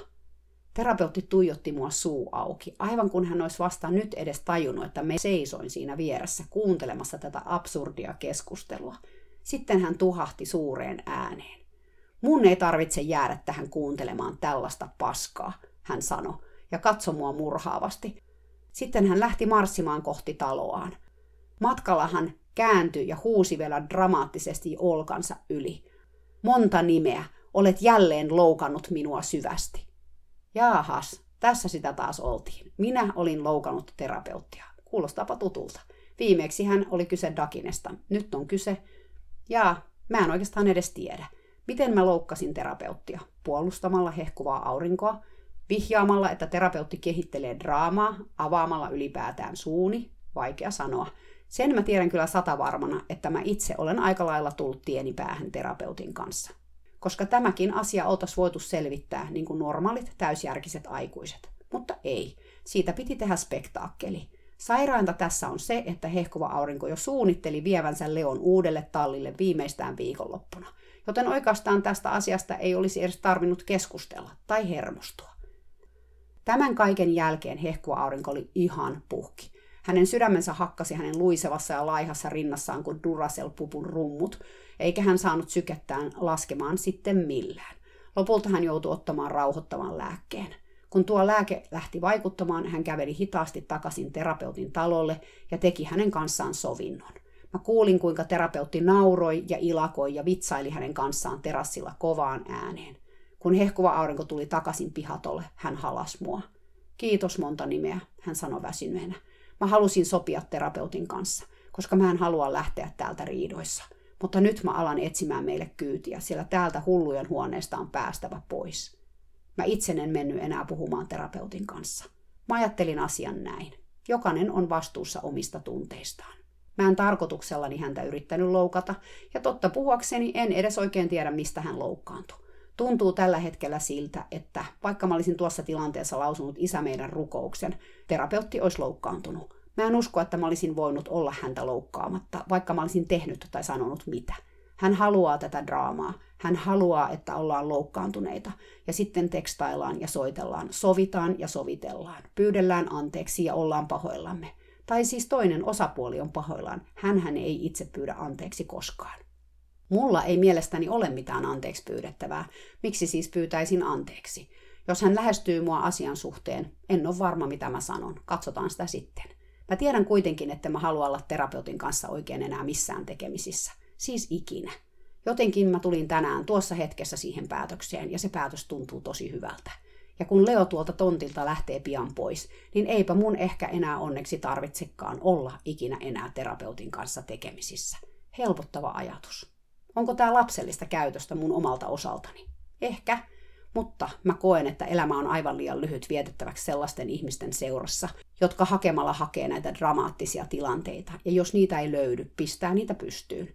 Terapeutti tuijotti mua suu auki, aivan kun hän olisi vasta nyt edes tajunnut, että me seisoin siinä vieressä kuuntelemassa tätä absurdia keskustelua. Sitten hän tuhahti suureen ääneen. Mun ei tarvitse jäädä tähän kuuntelemaan tällaista paskaa, hän sanoi, ja katsoi mua murhaavasti. Sitten hän lähti marssimaan kohti taloaan. Matkalla hän kääntyi ja huusi vielä dramaattisesti olkansa yli. Monta nimeä. Olet jälleen loukannut minua syvästi. Jaahas, tässä sitä taas oltiin. Minä olin loukannut terapeuttia. Kuulostaapa tutulta. Viimeksi hän oli kyse Dakinesta. Nyt on kyse... Ja mä en oikeastaan edes tiedä. Miten mä loukkasin terapeuttia? Puolustamalla hehkuvaa aurinkoa, vihjaamalla, että terapeutti kehittelee draamaa, avaamalla ylipäätään suuni, vaikea sanoa. Sen mä tiedän kyllä satavarmana, että mä itse olen aika lailla tullut tieni päähän terapeutin kanssa. Koska tämäkin asia oltaisiin voitu selvittää niin kuin normaalit täysjärkiset aikuiset. Mutta ei. Siitä piti tehdä spektaakkeli. Sairainta tässä on se, että hehkuva aurinko jo suunnitteli vievänsä Leon uudelle tallille viimeistään viikonloppuna. Joten oikeastaan tästä asiasta ei olisi edes tarvinnut keskustella tai hermostua. Tämän kaiken jälkeen hehkuva aurinko oli ihan puhki. Hänen sydämensä hakkasi hänen luisevassa ja laihassa rinnassaan kuin Duracell-pupun rummut, eikä hän saanut sykettään laskemaan sitten millään. Lopulta hän joutui ottamaan rauhoittavan lääkkeen. Kun tuo lääke lähti vaikuttamaan, hän käveli hitaasti takaisin terapeutin talolle ja teki hänen kanssaan sovinnon. Mä kuulin, kuinka terapeutti nauroi ja ilakoi ja vitsaili hänen kanssaan terassilla kovaan ääneen. Kun hehkuva aurinko tuli takaisin pihatolle, hän halas mua. Kiitos monta nimeä, hän sanoi väsyneenä. Mä halusin sopia terapeutin kanssa, koska mä en halua lähteä täältä riidoissa. Mutta nyt mä alan etsimään meille kyytiä, sillä täältä hullujen huoneesta on päästävä pois. Mä itse en mennyt enää puhumaan terapeutin kanssa. Mä ajattelin asian näin. Jokainen on vastuussa omista tunteistaan. Mä en tarkoituksellani häntä yrittänyt loukata, ja totta puhuakseni en edes oikein tiedä, mistä hän loukkaantui. Tuntuu tällä hetkellä siltä, että vaikka mä olisin tuossa tilanteessa lausunut isä meidän rukouksen, terapeutti olisi loukkaantunut. Mä en usko, että mä olisin voinut olla häntä loukkaamatta, vaikka mä olisin tehnyt tai sanonut mitä. Hän haluaa tätä draamaa. Hän haluaa, että ollaan loukkaantuneita. Ja sitten tekstaillaan ja soitellaan, sovitaan ja sovitellaan, pyydellään anteeksi ja ollaan pahoillamme. Tai siis toinen osapuoli on pahoillaan. hän ei itse pyydä anteeksi koskaan. Mulla ei mielestäni ole mitään anteeksi pyydettävää. Miksi siis pyytäisin anteeksi? Jos hän lähestyy mua asian suhteen, en ole varma mitä mä sanon. Katsotaan sitä sitten. Mä tiedän kuitenkin, että mä haluan olla terapeutin kanssa oikein enää missään tekemisissä. Siis ikinä. Jotenkin mä tulin tänään tuossa hetkessä siihen päätökseen ja se päätös tuntuu tosi hyvältä. Ja kun Leo tuolta tontilta lähtee pian pois, niin eipä mun ehkä enää onneksi tarvitsekaan olla ikinä enää terapeutin kanssa tekemisissä. Helpottava ajatus. Onko tämä lapsellista käytöstä mun omalta osaltani? Ehkä, mutta mä koen, että elämä on aivan liian lyhyt vietettäväksi sellaisten ihmisten seurassa, jotka hakemalla hakee näitä dramaattisia tilanteita, ja jos niitä ei löydy, pistää niitä pystyyn.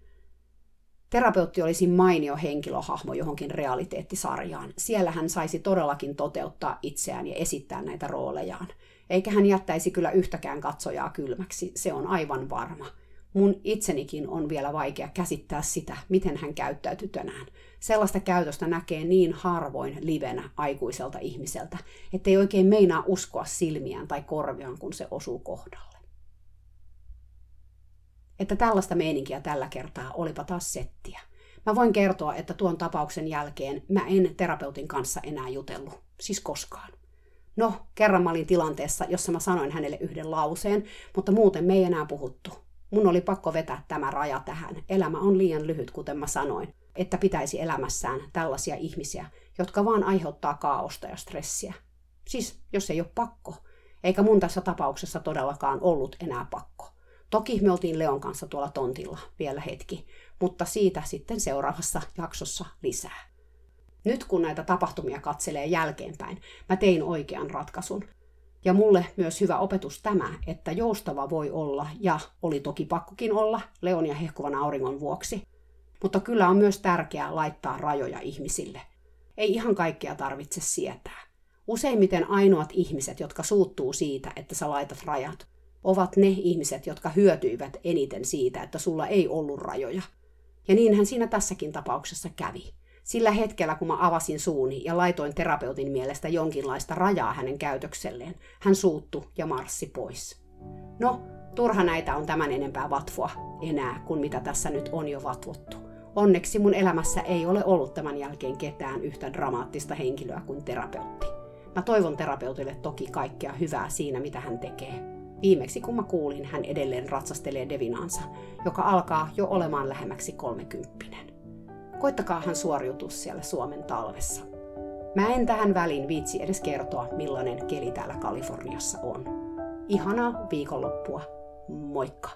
Terapeutti olisi mainio henkilöhahmo johonkin realiteettisarjaan. Siellä hän saisi todellakin toteuttaa itseään ja esittää näitä roolejaan. Eikä hän jättäisi kyllä yhtäkään katsojaa kylmäksi, se on aivan varma. Mun itsenikin on vielä vaikea käsittää sitä, miten hän käyttäytyy tänään. Sellaista käytöstä näkee niin harvoin livenä aikuiselta ihmiseltä, ettei oikein meinaa uskoa silmiään tai korviaan, kun se osuu kohdalle. Että tällaista meininkiä tällä kertaa olipa taas settiä. Mä voin kertoa, että tuon tapauksen jälkeen mä en terapeutin kanssa enää jutellut. Siis koskaan. No, kerran mä olin tilanteessa, jossa mä sanoin hänelle yhden lauseen, mutta muuten me ei enää puhuttu. Mun oli pakko vetää tämä raja tähän. Elämä on liian lyhyt, kuten mä sanoin, että pitäisi elämässään tällaisia ihmisiä, jotka vaan aiheuttaa kaaosta ja stressiä. Siis, jos ei ole pakko. Eikä mun tässä tapauksessa todellakaan ollut enää pakko. Toki me oltiin Leon kanssa tuolla tontilla vielä hetki, mutta siitä sitten seuraavassa jaksossa lisää. Nyt kun näitä tapahtumia katselee jälkeenpäin, mä tein oikean ratkaisun. Ja mulle myös hyvä opetus tämä, että joustava voi olla, ja oli toki pakkokin olla, Leon ja hehkuvan auringon vuoksi. Mutta kyllä on myös tärkeää laittaa rajoja ihmisille. Ei ihan kaikkea tarvitse sietää. Useimmiten ainoat ihmiset, jotka suuttuu siitä, että sä laitat rajat, ovat ne ihmiset, jotka hyötyivät eniten siitä, että sulla ei ollut rajoja. Ja niinhän siinä tässäkin tapauksessa kävi. Sillä hetkellä, kun mä avasin suuni ja laitoin terapeutin mielestä jonkinlaista rajaa hänen käytökselleen, hän suuttu ja marssi pois. No, turha näitä on tämän enempää vatvua enää kuin mitä tässä nyt on jo vatvottu. Onneksi mun elämässä ei ole ollut tämän jälkeen ketään yhtä dramaattista henkilöä kuin terapeutti. Mä toivon terapeutille toki kaikkea hyvää siinä, mitä hän tekee. Viimeksi kun mä kuulin, hän edelleen ratsastelee Devinaansa, joka alkaa jo olemaan lähemmäksi kolmekymppinen. Koittakaahan suoriutua siellä Suomen talvessa. Mä en tähän väliin viitsi edes kertoa, millainen keli täällä Kaliforniassa on. Ihanaa viikonloppua. Moikka!